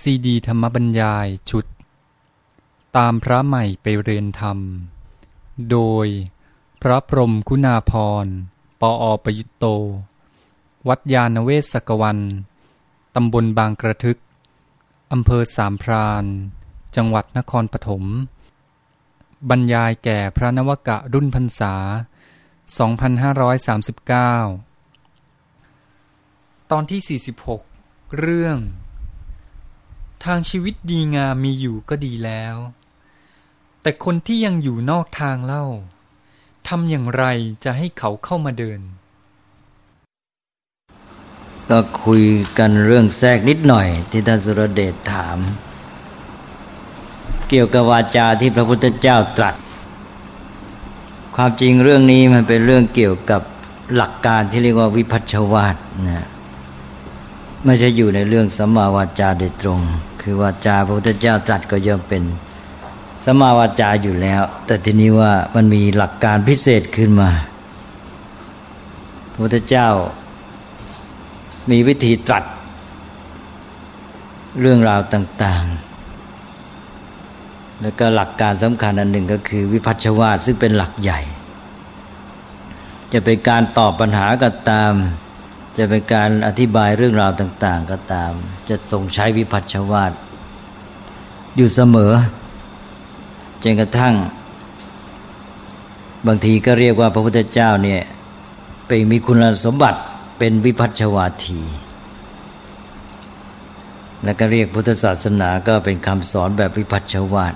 ซีดีธรรมบรรยายชุด ตามพระใหม่ไปเรียนธรรม โดยพระพรมคุณาพร ปออประยุตโต วัดยาณเวศกวัน ตำบลบางกระทึก อำเภอสามพรานจังหวัดนครปฐม บรรยายแก่พระนวกะรุ่นพรรษา 2539 ตอนที่ 46 เรื่อง ทางชีวิตดีงามมีอยู่ก็ดีแล้ว แต่คนที่ยังอยู่นอกทางเล่าทำอย่างไรจะให้เขาเข้ามาเดิน ก็คุยกันเรื่องแทรกนิดหน่อย ที่ท่านสุรเดชถาม เกี่ยวกับวาจาที่พระพุทธเจ้าตรัส ความจริงเรื่องนี้มันเป็นเรื่องเกี่ยวกับหลักการที่เรียกว่าวิพัชวาทนะไม่ใช่อยู่ในเรื่องสัมมาวาจาโดยตรง คือวาจาพระพุทธเจ้าตรัสก็ย่อมเป็นสมาวาจาอยู่แล้ว แต่ทีนี้ว่ามันมีหลักการพิเศษขึ้นมา พระพุทธเจ้ามีวิธีตรัส เรื่องราวต่าง ๆ แล้วก็หลักการสำคัญอันหนึ่งก็คือ วิพัชวาซึ่งเป็นหลักใหญ่ จะเป็นการตอบปัญหาก็ตาม จะเป็นการอธิบายเรื่องราวต่าง ๆ ก็ตาม จะทรงใช้วิพัชวาทอยู่เสมอจนกระทั่ง บางทีก็เรียกว่าพระพุทธเจ้าเนี่ยไปมีคุณสมบัติเป็นวิพัชวาที แล้วก็เรียกพุทธศาสนาก็เป็นคำสอนแบบวิพัชวาท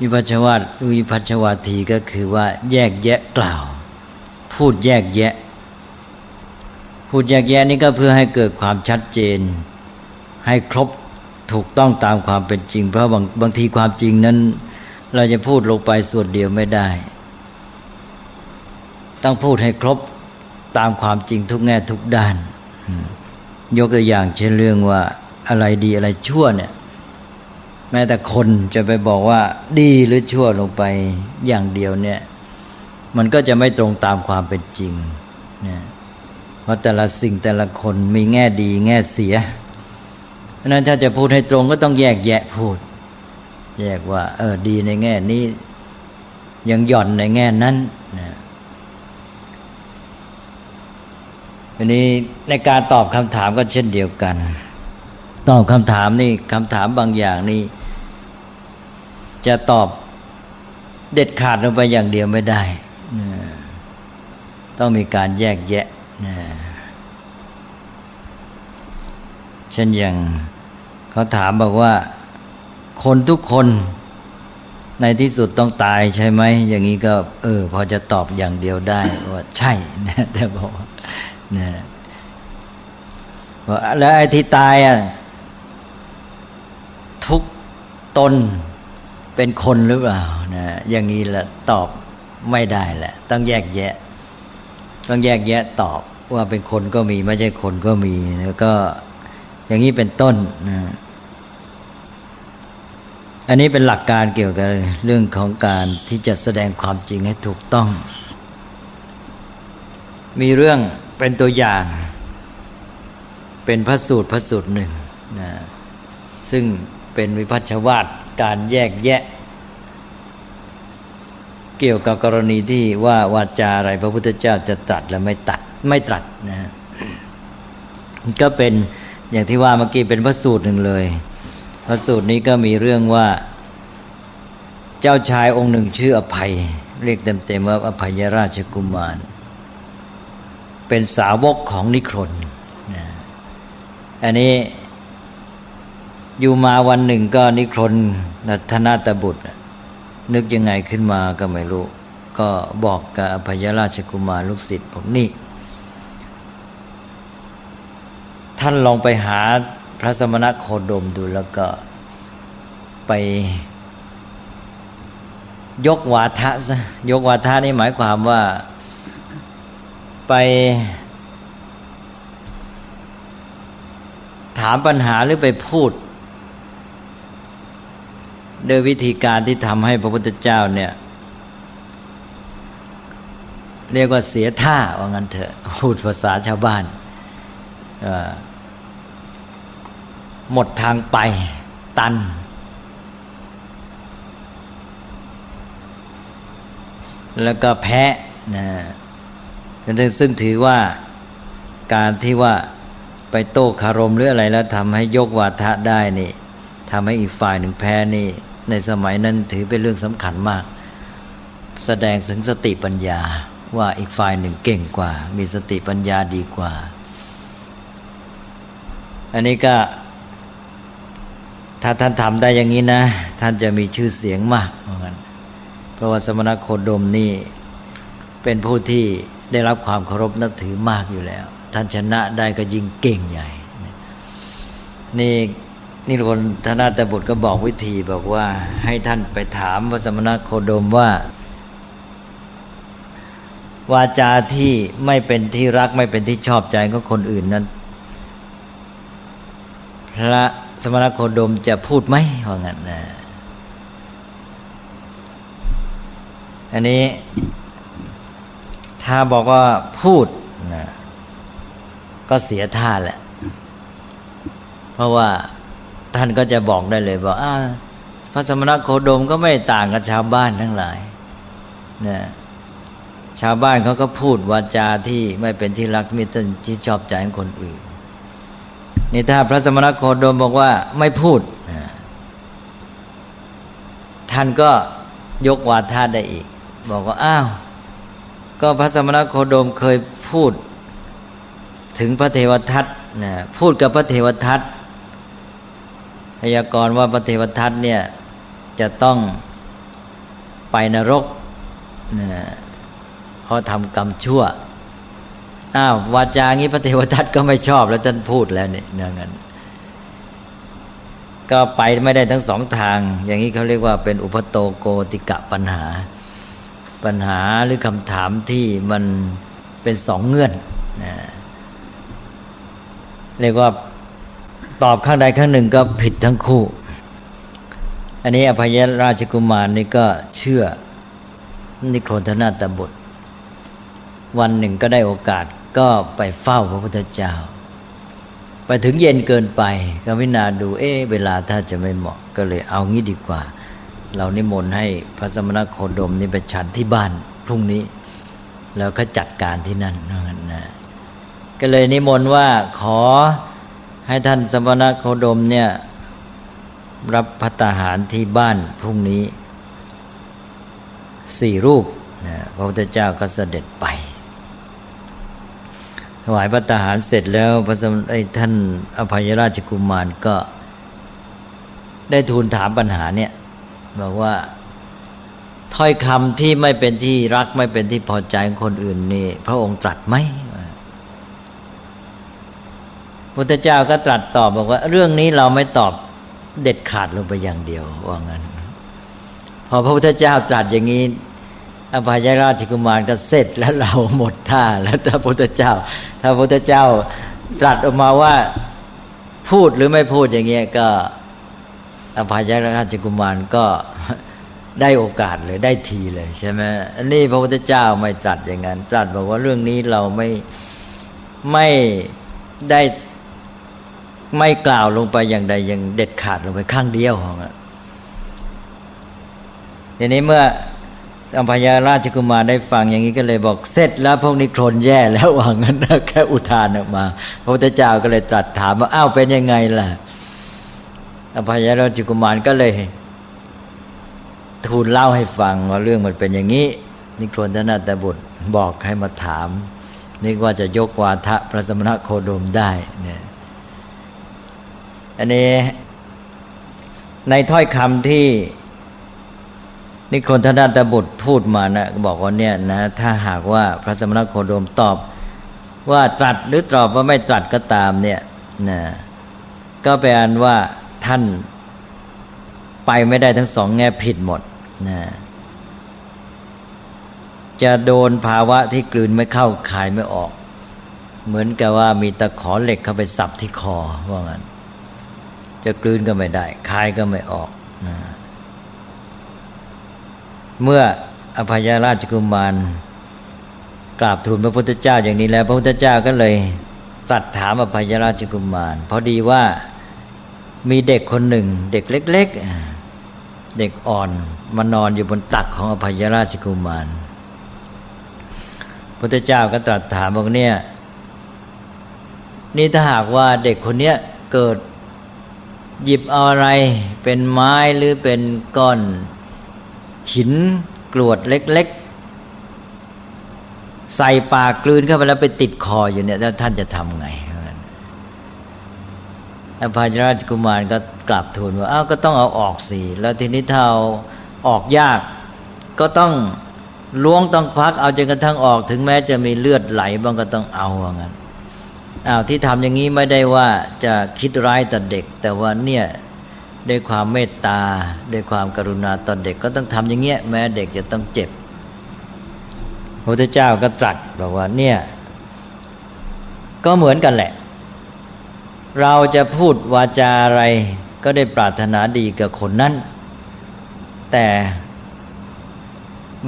วิพัชวาทวิพัชวาทีก็คือว่าแยกแยะกล่าว พูดแยกแยะ พูดแยกแยะนี่ก็เพื่อให้เกิดความชัดเจน ให้ครบถูกต้องตามความเป็นจริง เพราะบางบางทีความจริงนั้น เราจะพูดลงไปส่วนเดียวไม่ได้ ต้องพูดให้ครบตามความจริงทุกแง่ทุกด้าน ยกตัวอย่างเช่นเรื่องว่าอะไรดีอะไรชั่วเนี่ย แม้แต่คนจะไปบอกว่า ดีหรือชั่วลงไปอย่างเดียวเนี่ย มันก็จะไม่ตรงตามความเป็นจริงเนี่ย เพราะแต่ละสิ่งแต่ละคนมีแง่ดีแง่เสียเพราะนั้นถ้าจะพูดให้ตรงก็ต้องแยกแยะพูด แยกว่า เออดีในแง่นี้ ยังหย่อนในแง่นั้นนะทีนี้ในการตอบคำถามก็เช่นเดียวกัน ตอบคำถามนี่คำถามบางอย่างนี่จะตอบเด็ดขาดลงไปอย่างเดียวไม่ได้ ต้องมีการแยกแยะ เช่นอย่างเขาถามบอกว่า คนทุกคนในที่สุดต้องตายใช่ไหม อย่างนี้ก็ เออ พอจะตอบอย่างเดียวได้ว่าใช่นะแต่บอกนะแล้วไอ้ที่ตายอะทุกตนเป็นคนหรือเปล่านะอย่างนี้แหละตอบไม่ได้แหละ ต้องแยกแยะ ต้องแยกแยะตอบ ว่าเป็นคนก็มี ไม่ใช่คนก็มี แล้วก็อย่างนี้เป็นต้นนะอันนี้เป็นหลักการเกี่ยวกับเรื่องของการที่จะแสดงความจริงให้ถูกต้อง มีเรื่องเป็นตัวอย่าง เป็นพระสูตรพระสูตรหนึ่งนะซึ่งเป็นวิพัชวาตการแยกแยะ เกี่ยวกับกรณีที่ว่าวาจาอะไรพระพุทธเจ้าจะตัดและไม่ตัด ไม่ตรัสนะก็เป็นอย่างที่ว่าเมื่อกี้เป็นพระสูตรหนึ่งเลย พระสูตรนี้ก็มีเรื่องว่า เจ้าชายองค์หนึ่งชื่ออภัย เรียกเต็มๆว่าอภัยราชกุมาร เป็นสาวกของนิครนอันนี้อยู่มาวันหนึ่งก็นิครนนัทนาตบุตร นึกยังไงขึ้นมาก็ไม่รู้ ก็บอกกับอภัยราชกุมารลูกศิษย์ผมนี่ ท่านลองไปหาพระสมณโคดมดูแล้วก็ไป ยกวาทะซะยกวาทะนี่หมายความว่าไป ถามปัญหาหรือไปพูดโดยวิธีการที่ทำให้พระพุทธเจ้าเนี่ย เรียกว่าเสียท่าว่างั้นเถอะพูดภาษาชาวบ้านอา หมดทางไปตัน แล้วก็แพ้นะซึ่งถือว่าการที่ว่าไปโต้คารมหรืออะไรแล้วทำให้ยกวาทะได้นี่ทำให้อีกฝ่ายหนึ่งแพ้นี่ ในสมัยนั้นถือเป็นเรื่องสำคัญมาก แสดงถึงสติปัญญาว่าอีกฝ่ายหนึ่งเก่งกว่า มีสติปัญญาดีกว่า อันนี้ก็ ถ้าท่านทำได้อย่างนี้นะ ท่านจะมีชื่อเสียงมากเหมือนกันเพราะว่าสมณโคดมนี่ เป็นผู้ที่ได้รับความเคารพนับถือมากอยู่แล้ว ท่านชนะได้ก็ยิ่งเก่งใหญ่ นี่นี่คนธนาตบุตรก็บอกวิธีบอกว่าให้ท่านไปถามพระสมณโคดมว่า วาจาที่ไม่เป็นที่รักไม่เป็นที่ชอบใจก็คนอื่นนั้น พระ สมณโคดมจะพูดไหมว่างั้นนะอันนี้ ถ้าบอกว่าพูดนะก็เสียท่าแหละ เพราะว่าท่านก็จะบอกได้เลยบอกพระสมณโคดมก็ไม่ต่างกับชาวบ้านทั้งหลายนะชาวบ้านเขาก็พูดวาจาที่ไม่เป็นที่รักมิตรที่ชอบใจของคนอื่น นี่ถ้าพระสมณโคดมบอกว่าไม่พูด ท่านก็ยกวาทาได้อีก บอกว่าอ้าว ก็พระสมณโคดมเคยพูด ถึงพระเทวทัตนะพูดกับพระเทวทัตพยากรณ์ว่าพระเทวทัตเนี่ยจะต้องไปนรกนะเพราะทำกรรมชั่ว อ้าววาจางี้พระเทวทัตก็ไม่ชอบแล้วท่านพูดแล้วเนี่ยเนื่องนั้นก็ไปไม่ได้ทั้งสองทาง อย่างนี้เขาเรียกว่าเป็นอุปโตโกติกะปัญหา ปัญหาหรือคำถามที่มันเป็นสองเงื่อนนะเรียกว่าตอบข้างใดข้างหนึ่งก็ผิดทั้งคู่ อันนี้อภัยราชกุมารนี่ก็เชื่อนิโครธนาตบุตร วันหนึ่งก็ได้โอกาส ก็ไปเฝ้าพระพุทธเจ้า ไปถึงเย็นเกินไปก็วินาดูเอ๊เวลาถ้าจะไม่เหมาะก็เลยเอางี้ดีกว่า เรานิมนต์ให้พระสมณโคดมนี่ไปฉันที่บ้านพรุ่งนี้ แล้วก็จัดการที่นั่นนั่นนะก็เลยนิมนต์ว่าขอให้ท่านสมณโคดมเนี่ยรับพัตาหารที่บ้านพรุ่งนี้สี่รูปนะพระพุทธเจ้าก็เสด็จไป ถวายพัตาหารเสร็จแล้วพระสมไอ้ท่านอภัยราชกุมารก็ได้ทูลถามปัญหาเนี่ยบอกว่าถ้อยคำที่ไม่เป็นที่รักไม่เป็นที่พอใจของคนอื่นนี่ พระองค์ตรัสไหมพุทธเจ้าก็ตรัสตอบบอกว่า เรื่องนี้เราไม่ตอบเด็ดขาดลงไปอย่างเดียวว่างั้น พอพระพุทธเจ้าตรัสอย่างนี้ อภัยราชกุมารก็เสร็จแล้วเราหมดท่าแล้วถ้าพุทธเจ้า ถ้าพุทธเจ้าตรัสออกมาว่าพูดหรือไม่พูดอย่างเงี้ยก็อภัยราชกุมารก็ได้โอกาสเลยได้ทีเลยใช่ไหมอันนี้พระพุทธเจ้าไม่ตรัสอย่างนั้นตรัสบอกว่าเรื่องนี้เราไม่ไม่ได้ไม่กล่าวลงไปอย่างใดอย่างเด็ดขาดลงไปข้างเดียวของทีนี้เมื่อ อัมพยาราชกุมารได้ฟังอย่างนี้ก็เลยบอกเสร็จแล้วพวกนี้โคลนแย่แล้วว่างั้นแค่อุทานออกมาพระพุทธเจ้าก็เลยตรัสถามว่าอ้าวเป็นยังไงล่ะอภัยราชกุมารก็เลยทูลเล่าให้ฟังว่าเรื่องมันเป็นอย่างนี้ นิโครนธนาตบุตรบอกให้มาถามนึกว่าจะยกวาทะพระสมณโคดมได้เนี่ยอันนี้ในถ้อยคำที่ นิโคนธนาตบุตรพูดมานะบอกว่าเนี่ยนะถ้าหากว่าพระสมณโคดมตอบ ว่าตรัสหรือตอบว่าไม่ตรัสก็ตามเนี่ยนะก็แปลว่าท่านไปไม่ได้ทั้งสองแง่ผิดหมดนะจะโดนภาวะที่กลืนไม่เข้าคายไม่ออก เหมือนกับว่ามีตะขอเหล็กเข้าไปสับที่คอว่างั้นจะกลืนก็ไม่ได้คายก็ไม่ออกนะ เมื่ออภัยราชกุมารกราบทูลพระพุทธเจ้าอย่างนี้แล้ว พระพุทธเจ้าก็เลยตรัสถามอภัยราชกุมารพอดีว่ามีเด็กคนหนึ่ง เด็กเล็ก ๆ เด็กอ่อนมานอนอยู่บนตักของอภัยราชกุมารพระเจ้าก็ตรัสถามบอกเนี่ย นี่ถ้าหากว่าเด็กคนเนี้ยเกิดหยิบเอาอะไรเป็นไม้หรือเป็นก้อน หินกรวดเล็ก ๆ ใส่ปากกลืนเข้าไปแล้วไปติดคออยู่เนี่ยแล้วท่านจะทำไงอภัยราชกุมารก็กลับทูลว่าอ้าวก็ต้องเอาออกสิแล้วทีนี้ถ้าเอาออกยาก ก็ต้องล้วงต้องควักเอาจนกระทั่งออกถึงแม้จะมีเลือดไหลบ้างก็ต้องเอาว่างั้นอ้าวที่ทำอย่างนี้ไม่ได้ว่าจะคิดร้ายต่อเด็ก แต่ว่าเนี่ย ด้วยความเมตตาด้วยความกรุณาต่อเด็กก็ต้องทำอย่างเงี้ยแม้เด็กจะต้องเจ็บพระพุทธเจ้าก็ตรัสบอกว่าเนี่ย ก็เหมือนกันแหละ เราจะพูดวาจาอะไรก็ได้ปรารถนาดีกับคนนั้น แต่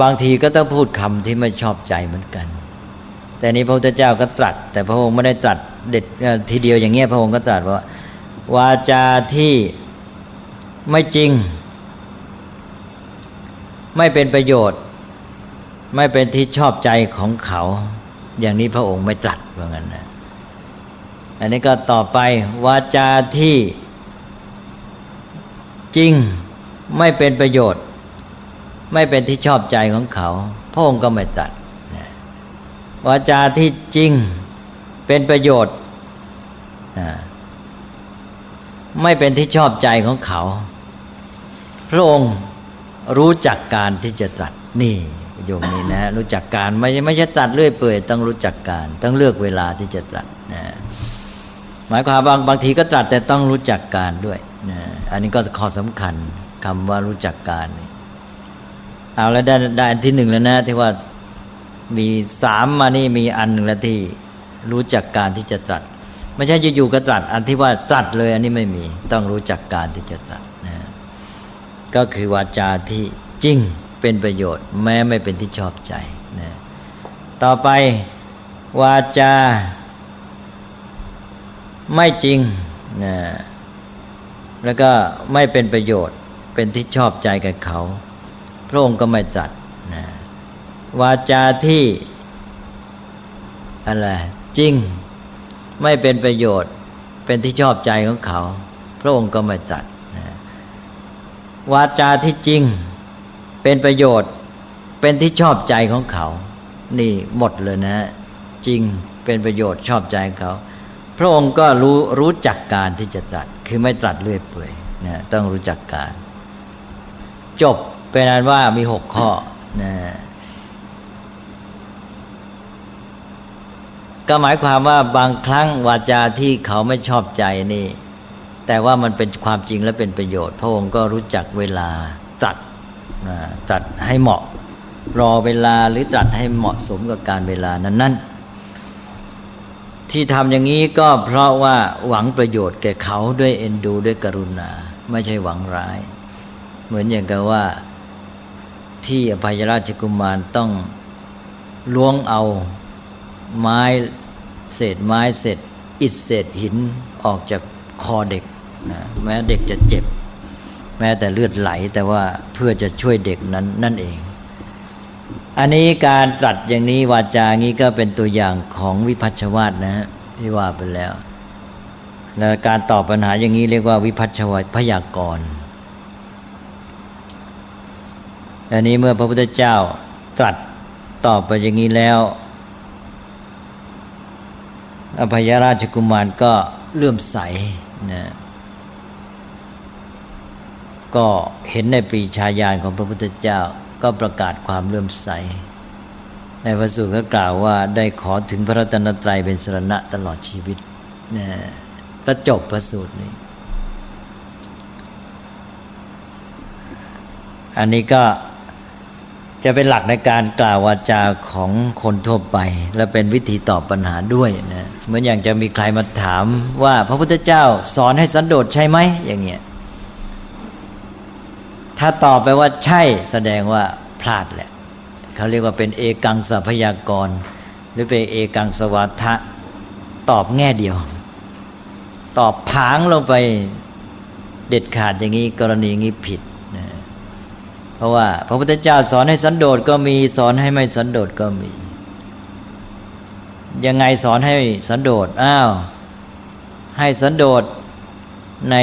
บางทีก็ต้องพูดคำที่ไม่ชอบใจเหมือนกัน แต่นี้พระพุทธเจ้าก็ตรัส แต่พระองค์ไม่ได้ตรัสเด็ดทีเดียวอย่างเงี้ยพระองค์ก็ตรัสว่า วาจาที่ ไม่จริง ไม่เป็นประโยชน์ ไม่เป็นที่ชอบใจของเขา อย่างนี้พระองค์ไม่ตรัสว่างั้นนะอันนี้ก็ต่อไปวาจาที่จริงไม่เป็นประโยชน์ ไม่เป็นที่ชอบใจของเขา พระองค์ก็ไม่ตัดวาจาที่จริงเป็นประโยชน์ไม่เป็นที่ชอบใจของเขา พระองค์รู้จักการที่จะตัดนี่โยมนี่นะรู้จักการไม่ไม่ใช่ตัดเรื่อยเปื่อยต้องรู้จักการต้องเลือกเวลาที่จะตัดนะหมายความบางบางทีก็ตัดแต่ต้องรู้จักการด้วยนะอันนี้ก็ข้อสำคัญคำว่ารู้จักการเอาแล้วได้ได้อันที่หนึ่งแล้วนะที่ว่ามีสามมานี่มีอันหนึ่งแล้วที่รู้จักการที่จะตรัส ไม่ใช่อยู่ๆก็ตรัส อันที่ว่าตรัสเลย อันนี้ไม่มี ต้องรู้จักการที่จะตรัส ก็คือวาจาที่จริงเป็นประโยชน์ แม้ไม่เป็นที่ชอบใจนะต่อไปวาจา ไม่จริงนะแล้วก็ไม่เป็นประโยชน์เป็นที่ชอบใจกับเขา พระองค์ก็ไม่ตรัสนะวาจาที่อะไรจริงไม่เป็นประโยชน์ เป็นที่ชอบใจของเขา พระองค์ก็ไม่ตรัสนะ วาจาที่จริงเป็นประโยชน์เป็นที่ชอบใจของเขา นี่หมดเลยนะ จริงเป็นประโยชน์ชอบใจเขา พระองค์ก็รู้รู้จักการที่จะตรัส คือไม่ตรัสเลื่อยเปื่อยนะต้องรู้จักการ จบเป็นอันว่ามีหกข้อนะก็หมายความว่าบางครั้งวาจาที่เขาไม่ชอบใจนี่ แต่ว่ามันเป็นความจริงและเป็นประโยชน์ พระองค์ก็รู้จักเวลาตัดนะตัดให้เหมาะ รอเวลาหรือตัดให้เหมาะสมกับการเวลานั้นๆที่ทำอย่างนี้ก็เพราะว่าหวังประโยชน์แก่เขาด้วยเอ็นดูด้วยกรุณา ไม่ใช่หวังร้าย เหมือนอย่างกับว่า ที่อภัยราชกุมารต้องล้วงเอาไม้เศษไม้เศษอิฐเศษหินออกจาก คอเด็กนะแม้เด็กจะเจ็บ แม้แต่เลือดไหลแต่ว่าเพื่อจะช่วยเด็กนั้นนั่นเอง อันนี้การตรัสอย่างนี้วาจางี้ก็เป็นตัวอย่างของวิพัชวาตนะฮะที่ว่าไปแล้วแล้วการตอบปัญหาอย่างนี้เรียกว่าวิพัชวาตพยากรณ์อันนี้เมื่อพระพุทธเจ้าตรัสตอบไปอย่างนี้แล้ว อภัยราชกุมารก็เลื่อมใส นะก็เห็นในปีชายานของพระพุทธเจ้าก็ประกาศความเลื่อมใส ในพระสูตรก็กล่าวว่าได้ขอถึงพระรัตนตรัยเป็นสรณะตลอดชีวิตนะก็จบพระสูตรนี้ อันนี้ก็ จะเป็นหลักในการกล่าววาจาของคนทั่วไป และเป็นวิธีตอบปัญหาด้วยนะเหมือนอย่างจะมีใครมาถามว่าพระพุทธเจ้าสอนให้สันโดษใช่ไหมอย่างเงี้ยถ้าตอบไปว่าใช่แสดงว่าพลาดแหละเขาเรียกว่าเป็นเอกังสัพยากร หรือเป็นเอกังสวัฏะตอบแง่เดียว ตอบผางลงไปเด็ดขาดอย่างนี้กรณีอย่างนี้ผิด ราะว่า พระพุทธเจ้าสอนให้สันโดษก็มีสอนให้ไม่สันโดษก็มี ยังไงสอนให้สันโดษอ้าว ให้สันโดษใน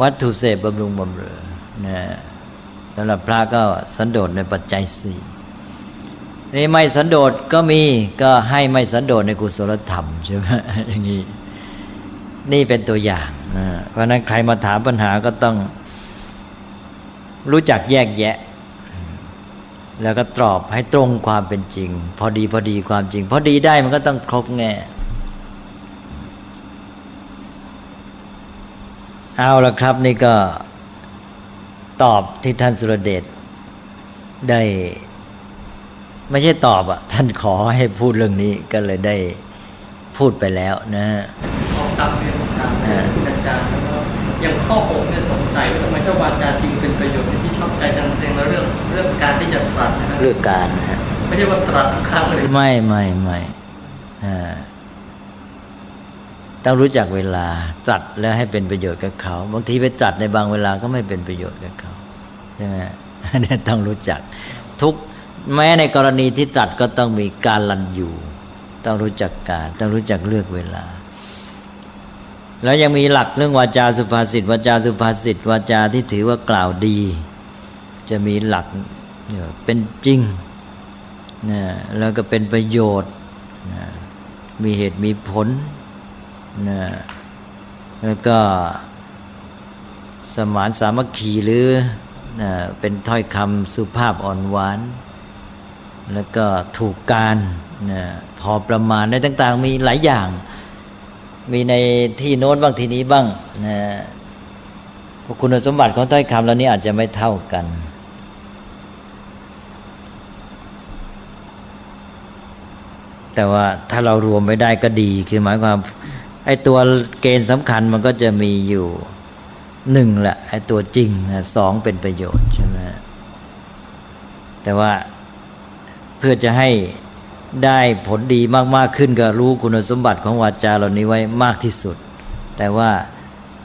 วัตถุเสพบำรุงบำเรอนะสำหรับพระก็สันโดษในปัจจัยสี่นี่ไม่สันโดษก็มีก็ให้ไม่สันโดษในกุศลธรรมใช่ไหมอย่างนี้นี่เป็นตัวอย่างนะเพราะนั้นใครมาถามปัญหาก็ต้อง รู้จักแยกแยะ แล้วก็ตอบให้ตรงความเป็นจริง พอดีพอดีความจริง พอดีได้มันก็ต้องครบแง่เอาละครับ นี่ก็ตอบที่ท่านสุรเดชได้ ไม่ใช่ตอบอะท่านขอให้พูดเรื่องนี้ก็เลยได้พูดไปแล้วนะฮะขอตามเรียนตามอาจารย์แล้วอย่างข้อหกเนี่ยสงสัยว่าทำไมเจ้าวาจาจริงเป็นประโยชน์ ใจดังเซงแล้วเรื่องเรื่องการที่จะตรัสนะเรื่องการนะฮะไม่ใช่ว่าตรัสครั้งเลยไม่ไม่ไม่อ่าต้องรู้จักเวลาตัดแล้วให้เป็นประโยชน์กับเขา บางทีไปตัดในบางเวลาก็ไม่เป็นประโยชน์กับเขาใช่ไหมเนี่ยต้องรู้จัก ทุกแม้ในกรณีที่ตัดก็ต้องมีการลันอยู่ ต้องรู้จักการ ต้องรู้จักเลือกเวลา แล้วยังมีหลักเรื่องวาจาสุภาษิตวาจาสุภาษิตวาจาที่ถือว่ากล่าวดี จะมีหลักเป็นจริงนะแล้วก็เป็นประโยชน์นะมีเหตุมีผลนะแล้วก็สมานสามัคคีหรือนะเป็นถ้อยคำสุภาพอ่อนหวาน แล้วก็ถูกการนะพอประมาณในต่างๆ มีหลายอย่าง มีในที่โน้นบ้างที่นี้บ้างนะคุณสมบัติของถ้อยคำเหล่านี้อาจจะไม่เท่ากัน แต่ว่าถ้าเรารวมไม่ได้ก็ดี คือหมายความไอ้ตัวเกณฑ์สำคัญมันก็จะมีอยู่หนึ่งแหละไอ้ตัวจริงนะสองเป็นประโยชน์ใช่ไหมแต่ว่าเพื่อจะให้ได้ผลดีมาก ๆ ขึ้นก็รู้คุณสมบัติของวาจาเหล่านี้ไว้มากที่สุด แต่ว่า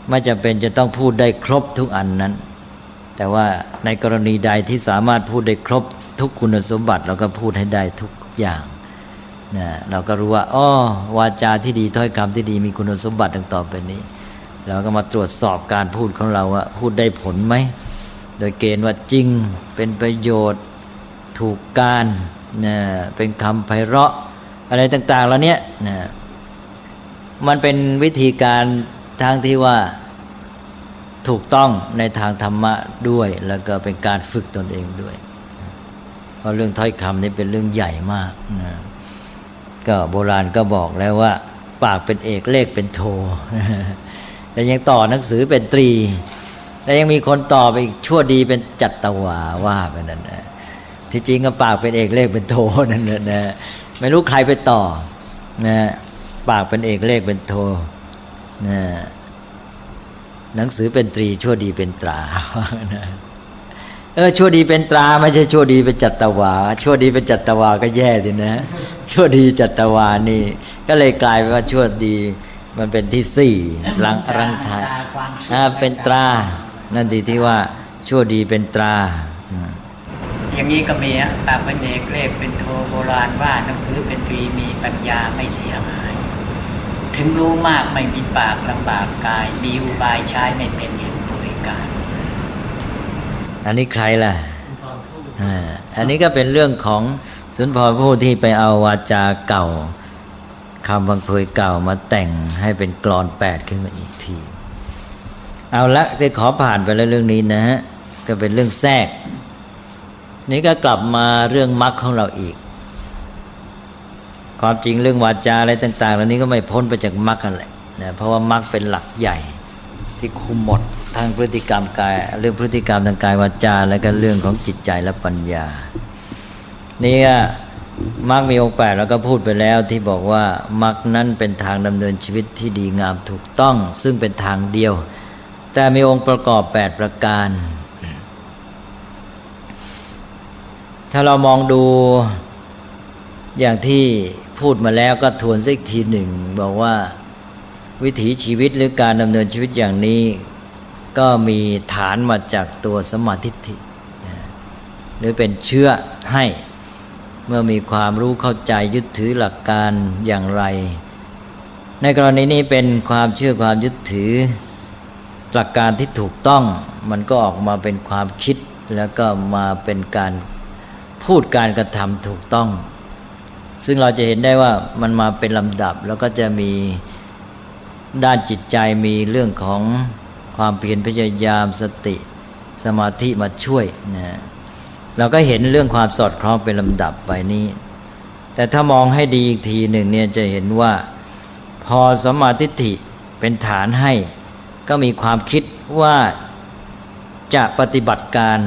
ไม่จำเป็นจะต้องพูดได้ครบทุกอันนั้น แต่ว่าในกรณีใดที่สามารถพูดได้ครบทุกคุณสมบัติเราก็พูดให้ได้ทุกอย่าง นะเราก็รู้ว่าอ๋อวาจาที่ดีถ้อยคำที่ดีมีคุณสมบัติดังต่อไปนี้ เราก็มาตรวจสอบการพูดของเราว่าพูดได้ผลไหม โดยเกณฑ์ว่าจริงเป็นประโยชน์ถูกการนะเป็นคำไพเราะ อะไรต่าง ๆ แล้วเนี้ยนะมันเป็นวิธีการทางที่ว่าถูกต้องในทางธรรมะด้วย แล้วก็เป็นการฝึกตนเองด้วย เพราะเรื่องถ้อยคำนี่เป็นเรื่องใหญ่มากนะ ก็โบราณก็บอกแล้วว่า ปากเป็นเอกเลขเป็นโทแต่ยังต่อหนังสือเป็นตรีแต่ยังมีคนต่อไปอีกชั่วดีเป็นจัตตวาว่าไปนั่นนะที่จริงก็ปากเป็นเอกเลขเป็นโทนั่นนะไม่รู้ใครไปต่อนะปากเป็นเอกเลขเป็นโทนะหนังสือเป็นตรีชั่วดีเป็นตรานะ เออชั่วดีเป็นตราไม่ใช่ชั่วดีเป็นจัตวาชั่วดีเป็นจัตวาก็แย่ดินะชั่วดีจัตวานี่ ก็เลยกลายเป็นว่าชั่วดีมันเป็นที่สี่รังรังทายเป็นตรา นั่นดีที่ว่าชั่วดีเป็นตราอย่างนี้ก็มีอะตามเป็นเอกเลขเป็นโทโบราณว่าหนังสือเป็นตรีมีปัญญาไม่เสียหาย ถึงรู้มากไม่มีปากลำบากกาย มีอุบายใช้ไม่เป็นเหตุบริการ อันนี้ใครล่ะอันนี้ก็เป็นเรื่องของสุนทรผู้ที่ไปเอาวาจาเก่าคำบังเพยเก่ามาแต่งให้เป็นกรอนแปดขึ้นมาอีกที เอาละจะขอผ่านไปแล้วเรื่องนี้นะฮะก็เป็นเรื่องแทรก นี่ก็กลับมาเรื่องมรรคของเราอีก ความจริงเรื่องวาจาอะไรต่าง ๆ เหล่านี้ก็ไม่พ้นไปจากมรรคกันแหละนะเพราะว่ามรรคเป็นหลักใหญ่ที่คุมหมด ทางพฤติกรรมกาย เรื่องพฤติกรรมทางกายวาจา และก็เรื่องของจิตใจและปัญญา นี่มักมีองค์แปดแล้วก็พูดไปแล้วที่บอกว่ามักนั้นเป็นทางดำเนินชีวิตที่ดีงามถูกต้อง ซึ่งเป็นทางเดียว แต่มีองค์ประกอบแปดประการ ถ้าเรามองดูอย่างที่พูดมาแล้วก็ทวนสักทีหนึ่ง บอกว่าวิถีชีวิตหรือการดำเนินชีวิตอย่างนี้ ก็มีฐานมาจากตัวสมาธิิหรือเป็นเชื้อให้เมื่อมีความรู้เข้าใจยึดถือหลักการอย่างไร ในกรณีนี้เป็นความเชื่อความยึดถือ หลักการที่ถูกต้อง มันก็ออกมาเป็นความคิดแล้วก็มาเป็นการพูดการกระทำถูกต้อง ซึ่งเราจะเห็นได้ว่ามันมาเป็นลำดับแล้วก็จะมีด้านจิตใจมีเรื่องของ ความเพียรพยายามสติสมาธิมาช่วยนะเราก็เห็นเรื่องความสอดคล้องเป็นลำดับไปนี้ แต่ถ้ามองให้ดีอีกทีหนึ่งเนี่ยจะเห็นว่า พอสมาธิิเป็นฐานให้ ก็มีความคิดว่าจะปฏิบัติการ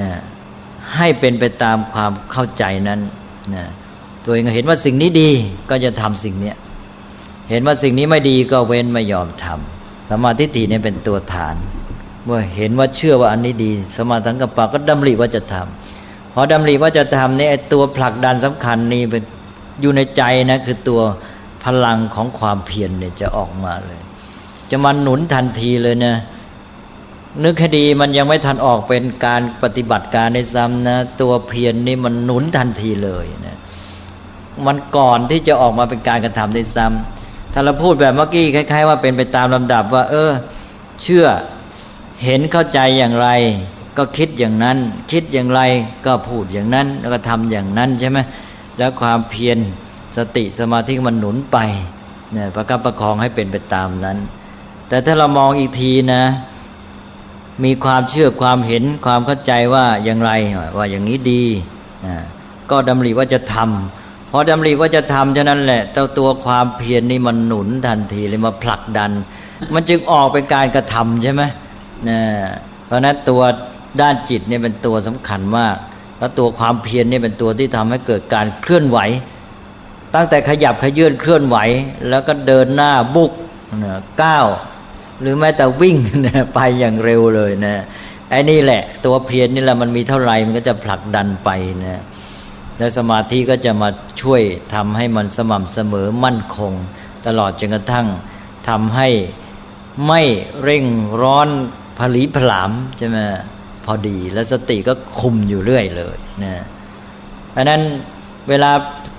นะให้เป็นไปตามความเข้าใจนั้นนะตัวเองเห็นว่าสิ่งนี้ดีก็จะทำสิ่งนี้เห็นว่าสิ่งนี้ไม่ดีก็เว้นไม่ยอมทำ สมาธิิเนี่ยเป็นตัวฐาน เมื่อเห็นว่าเชื่อว่าอันนี้ดี สมาธิกับปาก็ดำริว่าจะทำพอดำริว่าจะทำเนี่ไอตัวผลักดันสำคัญนี่เป็นอยู่ในใจนะคือตัวพลังของความเพียรเนี่ยจะออกมาเลย จะมาหนุนทันทีเลยนะนึกคดีมันยังไม่ทันออกเป็นการปฏิบัติการในซ้ำนะตัวเพียรนนี่มันหนุนทันทีเลยนะมันก่อนที่จะออกมาเป็นการกระทำในซ้ำ ถ้าเราพูดแบบเมื่อกี้คล้ายๆว่าเป็นไปตามลำดับว่า เออ เชื่อเห็นเข้าใจอย่างไร ก็คิดอย่างนั้น คิดอย่างไรก็พูดอย่างนั้น แล้วก็ทำอย่างนั้นใช่ไหมแล้วความเพียรสติสมาธิมันหนุนไปเนี่ยประคับประคองให้เป็นไปตามนั้น แต่ถ้าเรามองอีกทีนะ มีความเชื่อความเห็นความเข้าใจว่าอย่างไรว่าอย่างนี้ดีก็ดำริว่าจะทำ พอดำริว่าจะทำฉะนั้นแหละเจ้าตัวความเพียรนนี่มันหนุนทันทีเลยมาผลักดัน มันจึงออกเป็นการกระทำใช่ไหมนะเพราะนั้นตัวด้านจิตเนี่ยเป็นตัวสำคัญมากแล้วตัวความเพียรเนี่ยเป็นตัวที่ทำให้เกิดการเคลื่อนไหว ตั้งแต่ขยับขยื่นเคลื่อนไหว แล้วก็เดินหน้าบุกนะก้าวหรือแม้แต่วิ่งนะไปอย่างเร็วเลยนะไอ้นี่แหละ ตัวเพียรนี่แหละมันมีเท่าไหร่มันก็จะผลักดันไปนะ แล้วสมาธิก็จะมาช่วยทำให้มันสม่ำเสมอมั่นคง ตลอดจนกระทั่งทำให้ไม่เร่งร้อนผลีผลามใช่ไหมพอดีแล้วสติก็คุมอยู่เรื่อยเลยนะเพราะนั้นเวลา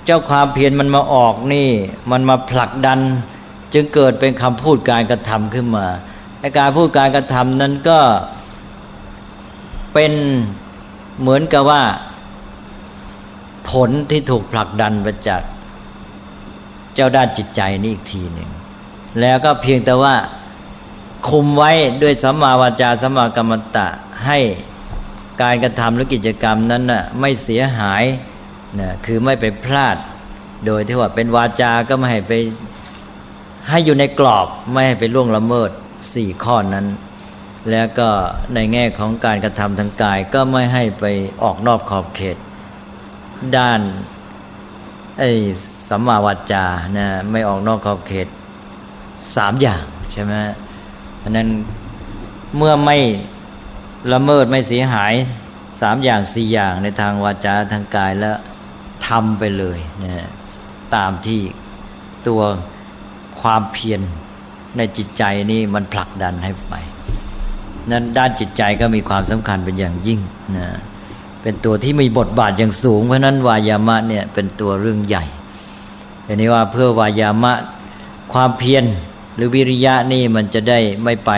เจ้าความเพียรมันมาออกนี่ มันมาผลักดัน จึงเกิดเป็นคำพูดการกระทำขึ้นมาไอการพูดการกระทำนั้นก็เป็นเหมือนกับว่า ผลที่ถูกผลักดันไปจากเจ้าด้านจิตใจนี่อีกทีหนึ่งแล้วก็เพียงแต่ว่าคุมไว้ด้วยสัมมาวาจาสัมมากรรมตะให้การกระทำหรือกิจกรรมนั้นน่ะไม่เสียหายนะคือไม่ไปพลาด โดยที่ว่าเป็นวาจาก็ไม่ให้ไปให้อยู่ในกรอบไม่ให้ไปล่วงละเมิดสี่ข้อนั้น แล้วก็ในแง่ของการกระทำทางกายก็ไม่ให้ไปออกนอกขอบเขต ด้านไอ้สัมมาวาจานะไม่ออกนอกขอบเขตสามอย่างใช่ไหมราะนั้นเมื่อไม่ละเมิดไม่เสียหายสามอย่างสี่อย่างในทางวาจาทางกายแล้วทำไปเลยนะตามที่ตัวความเพียรในจิตใจนี่มันผลักดันให้ไปนั้นด้านจิตใจก็มีความสำคัญเป็นอย่างยิ่งนะ เป็นตัวที่มีบทบาทอย่างสูง เพราะนั้นวายามะเนี่ยเป็นตัวเรื่องใหญ่อันนี้ว่าเพื่อวายามะความเพียรหรือวิริยะนี่มันจะได้ไม่ไป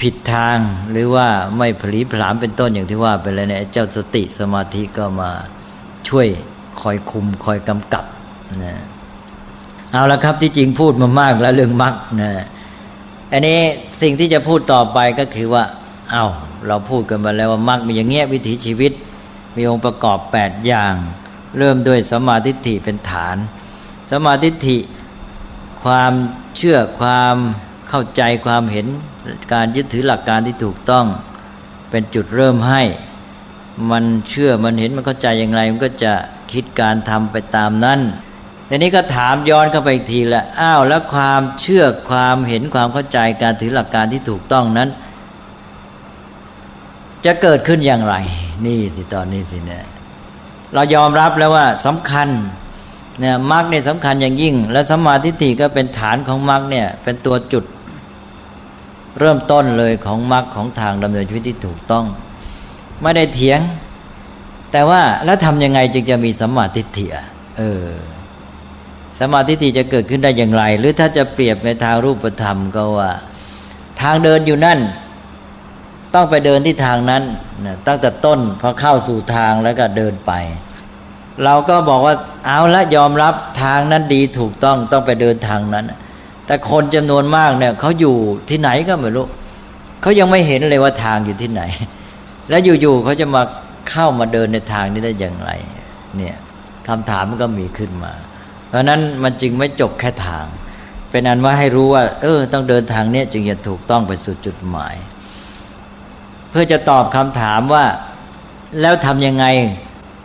ผิดทางหรือว่าไม่ผลีผลามเป็นต้นอย่างที่ว่าไปเลยเนี่ยเจ้าสติสมาธิก็มาช่วยคอยคุมคอยกำกับนะเอาละครับที่จริงพูดมามากแล้วเรื่องมรรคนะอันนี้สิ่งที่จะพูดต่อไปก็คือว่า เอาเราพูดกันมาแล้วว่ามรรคมีอย่างเงี้ยวิถีชีวิต มีองค์ประกอบแปดอย่าง เริ่มด้วยสมาธิิเป็นฐานสมาธิิความเชื่อความเข้าใจความเห็นการยึดถือหลักการที่ถูกต้อง เป็นจุดเริ่มให้ มันเชื่อมันเห็นมันเข้าใจอย่างไรมันก็จะคิดการทำไปตามนั้นทีนี้ก็ถามย้อนเข้าไปอีกทีละอ้าวแล้วความเชื่อความเห็นความเข้าใจการถือหลักการที่ถูกต้องนั้น จะเกิดขึ้นอย่างไร นี่สิตอนนี้สิเนี่ยเรายอมรับแล้วว่าสำคัญเนี่ยมรรคเนี่ยสำคัญอย่างยิ่ง และสมาทิฏฐิก็เป็นฐานของมรรคเนี่ย เป็นตัวจุดเริ่มต้นเลยของมรรคของทางดำเนินชีวิตที่ถูกต้อง ไม่ได้เถียง แต่ว่าแล้วทำยังไงจึงจะมีสมาทิฏฐิเออสมาทิฏฐิจะเกิดขึ้นได้อย่างไร หรือถ้าจะเปรียบในทางรูปธรรมก็ว่า ทางเดินอยู่นั่น ต้องไปเดินที่ทางนั้นนะตั้งแต่ต้นพอเข้าสู่ทางแล้วก็เดินไป เราก็บอกว่าเอาละยอมรับทางนั้นดีถูกต้องต้องไปเดินทางนั้น แต่คนจำนวนมากเนี่ยเขาอยู่ที่ไหนก็ไม่รู้เขายังไม่เห็นเลยว่าทางอยู่ที่ไหน แล้วอยู่ๆเขาจะมาเข้ามาเดินในทางนี้ได้อย่างไร เนี่ยคำถามมันก็มีขึ้นมา เพราะนั้นมันจึงไม่จบแค่ทาง เป็นอันว่าให้รู้ว่า เออ ต้องเดินทางเนี้ยจึงจะถูกต้องไปสู่จุดหมาย เพื่อจะตอบคำถามว่า แล้วทำยังไง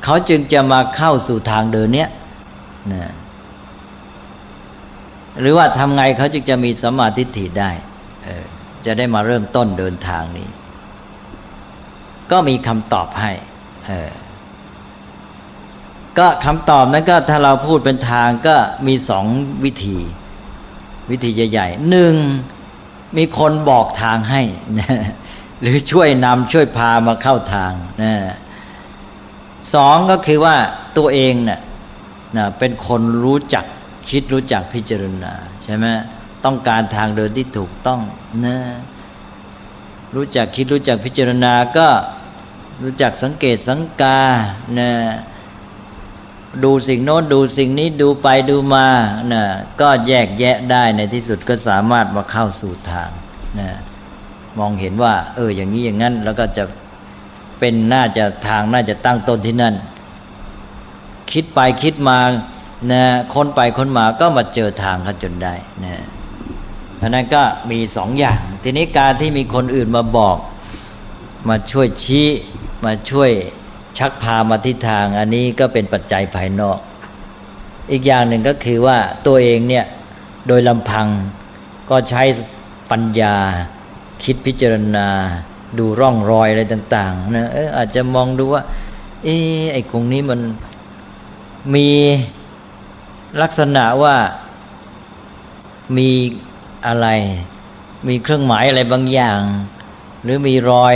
เขาจึงจะมาเข้าสู่ทางเดินเนี้ยนะหรือว่าทำไงเขาจึงจะมีสมาธิถิได้จะได้มาเริ่มต้นเดินทางนี้ ก็มีคำตอบให้ก็คำตอบนั้นก็ถ้าเราพูดเป็นทางก็มีสองวิธี วิธีใหญ่ๆหนึ่งมีคนบอกทางให้นะ หรือช่วยนำช่วยพามาเข้าทางนะสองก็คือว่าตัวเองเนะ่ยนะเป็นคนรู้จักคิดรู้จักพิจารณาใช่ไหมต้องการทางเดินที่ถูกต้องนะรู้จักคิดรู้จักพิจารณาก็รู้จักสังเกตสังกานะดูสิ่งโน้นดูสิ่งนี้ดูไปดูมานะก็แยกแยะได้ในที่สุดก็สามารถมาเข้าสู่ทางนะ มองเห็นว่า เออ อย่างนี้อย่างนั้น แล้วก็จะเป็นน่าจะทางน่าจะตั้งต้นที่นั่น คิดไปคิดมานะคนไปคนมาก็มาเจอทางเขาจนได้นะเพราะนั้นก็มีสองอย่าง ทีนี้การที่มีคนอื่นมาบอก มาช่วยชี้มาช่วยชักพามาทิศทาง อันนี้ก็เป็นปัจจัยภายนอก อีกอย่างหนึ่งก็คือว่าตัวเองเนี่ยโดยลำพังก็ใช้ปัญญา คิดพิจารณา ดูร่องรอยอะไรต่างๆนะออาจจะมองดูว่า เออไอ้คงนี้มันมีลักษณะว่ามีอะไร มีเครื่องหมายอะไรบางอย่าง หรือมีรอย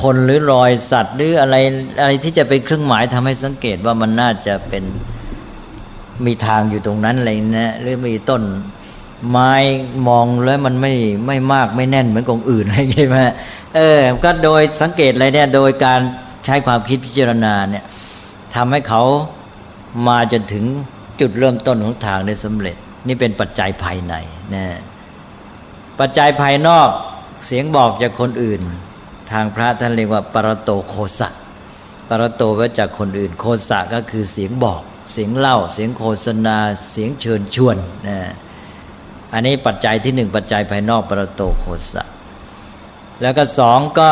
คนหรือรอยสัตว์หรืออะไรอะไรที่จะเป็นเครื่องหมายทำให้สังเกตว่ามันน่าจะเป็นมีทางอยู่ตรงนั้นอะไรนะหรือมีต้น ไม้มองแล้วมันไม่ไม่มากไม่แน่นเหมือนกองอื่นอะไรใช่ไหมเออ ก็โดยสังเกตอะไรเนี่ย โดยการใช้ความคิดพิจารณาเนี่ยทำให้เขามาจนถึงจุดเริ่มต้นของทางได้สำเร็จ นี่เป็นปัจจัยภายในนะปัจจัยภายนอกเสียงบอกจากคนอื่น ทางพระท่านเรียกว่าปรโตโคสะปรโตว่าจากคนอื่น โคสะก็คือเสียงบอก เสียงเล่า เสียงโฆษณา เสียงเชิญชวนนะ อันนี้ปัจจัยที่หนึ่งปัจจัยภายนอกปรโตโคสะ แล้วก็สองก็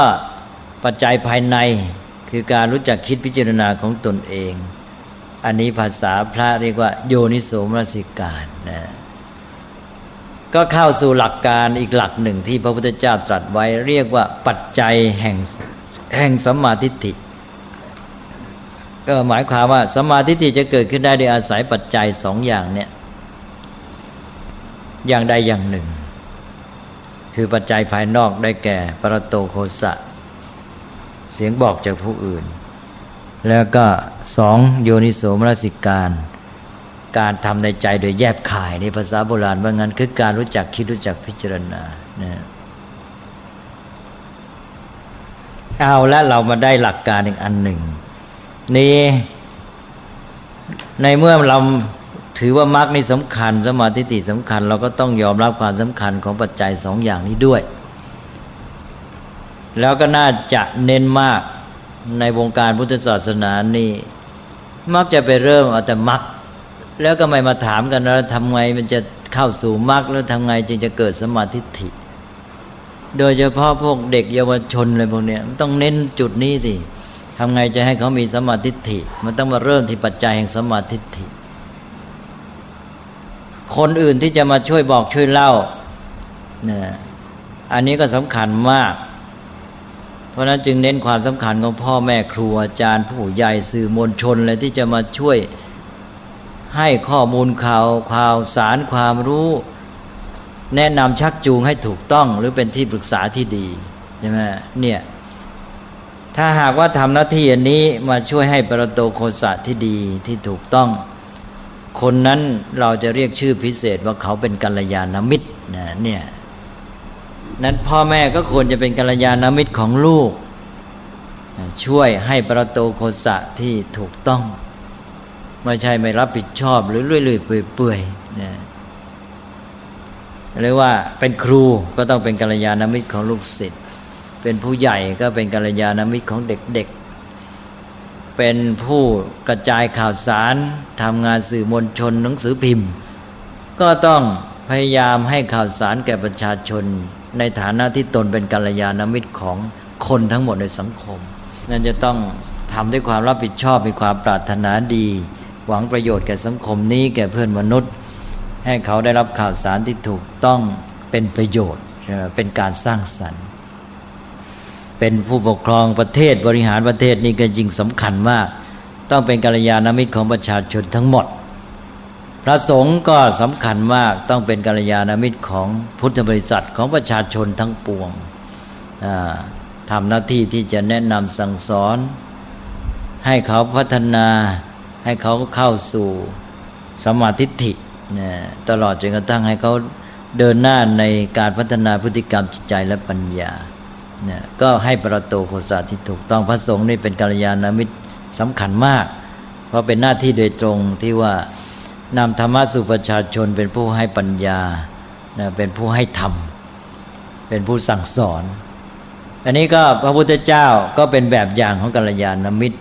ปัจจัยภายในคือการรู้จักคิดพิจารณาของตนเอง อันนี้ภาษาพระเรียกว่า โยนิโสมนสิการนะก็เข้าสู่หลักการอีกหลักหนึ่งที่พระพุทธเจ้าตรัสไว้ เรียกว่าปัจจัยแห่งแห่งสัมมาทิฏฐิ ก็หมายความว่าสัมมาทิฏฐิจะเกิดขึ้นได้โดยอาศัยปัจจัยสองอย่างเนี่ย อย่างใดอย่างหนึ่ง คือปัจจัยภายนอกได้แก่ปรโตโคสะ เสียงบอกจากผู้อื่น แล้วก็สองโยนิโสมนสิการ การทำในใจโดยแยบขายในภาษาโบราณว่างั้นคือการรู้จักคิดรู้จักพิจารณานะเอาแล้วเรามาได้หลักการอีกอันหนึ่ง นี่ในเมื่อเรา ถือว่ามรรคนี่สำคัญสมาธิติสำคัญ เราก็ต้องยอมรับความสำคัญของปัจจัยสองอย่างนี้ด้วย แล้วก็น่าจะเน้นมากในวงการพุทธศาสนานี่มักจะไปเริ่มเอาแต่มักแล้วก็ไม่มาถามกันแล้วทำไงมันจะเข้าสู่มรรคแล้วทำไงจึงจะเกิดสมาธิิโดยเฉพาะพวกเด็กเยาวชนอะไรพวกนี้มันต้องเน้นจุดนี้สิทำไงจะให้เขามีสมาธิิมันต้องมาเริ่มที่ปัจจัยแห่งสมาธิิ คนอื่นที่จะมาช่วยบอกช่วยเล่าเนี่ยอันนี้ก็สำคัญมาก เพราะนั้นจึงเน้นความสำคัญของพ่อแม่ครูอาจารย์ผู้ใหญ่สื่อมวลชนเลยที่จะมาช่วยให้ข้อมูลข่าวข่าวสารความรู้ แนะนำชักจูงให้ถูกต้อง หรือเป็นที่ปรึกษาที่ดีใช่ไหมเนี่ยถ้าหากว่าทำหน้าที่อันนี้มาช่วยให้ประโตโคสะที่ดีที่ถูกต้อง คนนั้นเราจะเรียกชื่อพิเศษว่าเขาเป็นกัลยาณมิตรนะเนี่ยนั้นพ่อแม่ก็ควรจะเป็นกัลยาณมิตรของลูก ช่วยให้ประโตโคสะที่ถูกต้อง ไม่ใช่ไม่รับผิดชอบหรือเลื่อยๆเปื่อยๆนะเรียกว่าเป็นครูก็ต้องเป็นกัลยาณมิตรของลูกศิษย์เป็นผู้ใหญ่ก็เป็นกัลยาณมิตรของเด็กๆ เป็นผู้กระจายข่าวสารทำงานสื่อมวลชนหนังสือพิมพ์ ก็ต้องพยายามให้ข่าวสารแก่ประชาชน ในฐานะที่ตนเป็นกัลยาณมิตรของคนทั้งหมดในสังคม นั่นจะต้องทำด้วยความรับผิดชอบมีความปรารถนาดี หวังประโยชน์แก่สังคมนี้แก่เพื่อนมนุษย์ ให้เขาได้รับข่าวสารที่ถูกต้องเป็นประโยชน์เป็นการสร้างสรรค์ เป็นผู้ปกครองประเทศบริหารประเทศนี่ก็ยิ่งสำคัญมาก ต้องเป็นกัลยาณมิตรของประชาชนทั้งหมด พระสงฆ์ก็สำคัญมากต้องเป็นกัลยาณมิตรของพุทธบริษัทของประชาชนทั้งปวงทำหน้าที่ที่จะแนะนำสั่งสอน ให้เขาพัฒนาให้เขาเข้าสู่สมาธิฐิตลอดจนกระทั่งให้เขาเดินหน้าในการพัฒนาพฤติกรรมจิตใจและปัญญา เนี่ยก็ให้ประตูโคสะที่ถูกต้องพระสงฆ์นี่เป็นกัลยาณมิตรสำคัญมาก เพราะเป็นหน้าที่โดยตรงที่ว่านำธรรมะสู่ประชาชนเป็นผู้ให้ปัญญาเป็นผู้ให้ธรรม เป็นผู้สั่งสอน อันนี้ก็พระพุทธเจ้าก็เป็นแบบอย่างของกัลยาณมิตร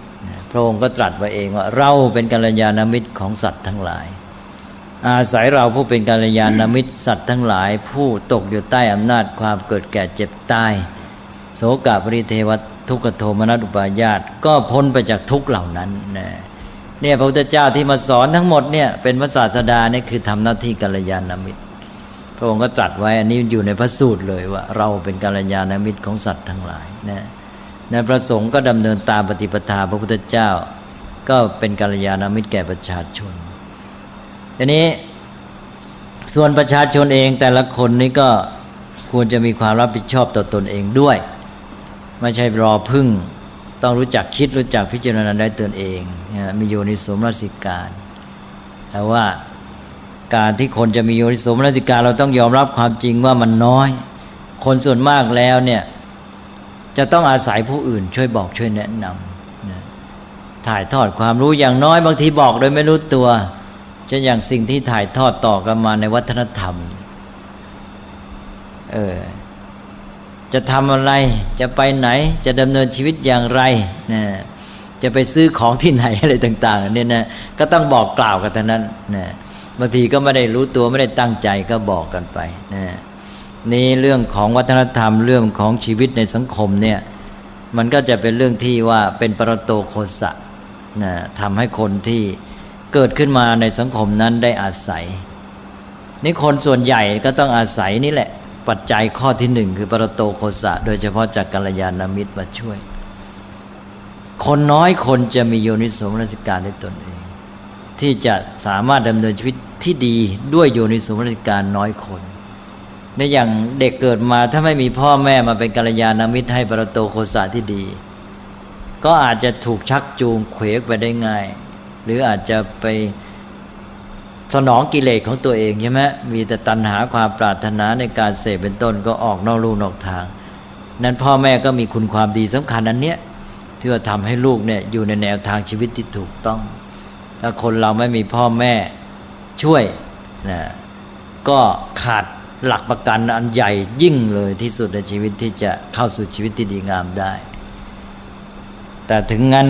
พระองค์ก็ตรัสไว้เองว่าเราเป็นกัลยาณมิตรของสัตว์ทั้งหลาย อาศัยเราผู้เป็นกัลยาณมิตรสัตว์ทั้งหลาย ผู้ตกอยู่ใต้อำนาจความเกิดแก่เจ็บตาย โสกาปริเทวทุกขโทมนัสอุปายาตก็พ้นไปจากทุกเหล่านั้นนะเนี่ยพระพุทธเจ้าที่มาสอนทั้งหมดเนี่ยเป็นพระศาสดาเนี่ยคือทำหน้าที่กัลยาณมิตร พระองค์ก็ตรัสไว้อันนี้อยู่ในพระสูตรเลยว่า เราเป็นกัลยาณมิตรของสัตว์ทั้งหลายนะในพระสงฆ์ก็ดำเนินตามปฏิปทาพระพุทธเจ้า ก็เป็นกัลยาณมิตรแก่ประชาชนทีนี้ส่วนประชาชนเองแต่ละคนนี้ก็ควรจะมีความรับผิดชอบต่อตนเองด้วย ไม่ใช่รอพึ่ง ต้องรู้จักคิดรู้จักพิจารณาได้ตนเองมีโยนิสมรสิการ แต่ว่าการที่คนจะมีโยนิสมรสิการเราต้องยอมรับความจริงว่ามันน้อย คนส่วนมากแล้วเนี่ยจะต้องอาศัยผู้อื่น ช่วยบอกช่วยแนะนำถ่ายทอดความรู้อย่างน้อยบางทีบอกโดยไม่รู้ตัวเช่นอย่างสิ่งที่ถ่ายทอดต่อกันมาในวัฒนธรรม เออ จะทำอะไร จะไปไหน จะดำเนินชีวิตอย่างไรนะจะไปซื้อของที่ไหนอะไรต่าง ๆ เนี่ยนะก็ต้องบอกกล่าวกันทั้งนั้นนะบางทีก็ไม่ได้รู้ตัวไม่ได้ตั้งใจก็บอกกันไปนะนี่เรื่องของวัฒนธรรมเรื่องของชีวิตในสังคมเนี่ย มันก็จะเป็นเรื่องที่ว่าเป็นปรโตโคสะนะทำให้คนที่เกิดขึ้นมาในสังคมนั้นได้อาศัยนี่คนส่วนใหญ่ก็ต้องอาศัยนี่แหละ ปัจจัยข้อที่หนึ่งคือปรโตโคสะ โดยเฉพาะจากกัลยาณมิตรมาช่วย คนน้อยคนจะมีโยนิสมนสิการในตนเอง ที่จะสามารถดำเนินชีวิตที่ดีด้วยโยนิสมนสิการน้อยคนในอย่างเด็กเกิดมาถ้าไม่มีพ่อแม่มาเป็นกัลยาณมิตรให้ปรโตโคสะที่ดี ก็อาจจะถูกชักจูงเขวกไปได้ง่าย หรืออาจจะไป สนองกิเลสของตัวเองใช่ไหมมีแต่ตัณหาความปรารถนาในการเสพเป็นต้นก็ออกนอกลูกนอกทาง นั้นพ่อแม่ก็มีคุณความดีสำคัญอันเนี้ยที่ว่าทำให้ลูกเนี่ยอยู่ในแนวทางชีวิตที่ถูกต้อง ถ้าคนเราไม่มีพ่อแม่ช่วยนะก็ขาดหลักประกันอันใหญ่ยิ่งเลยที่สุดในชีวิตที่จะเข้าสู่ชีวิตที่ดีงามได้ แต่ถึงงั้น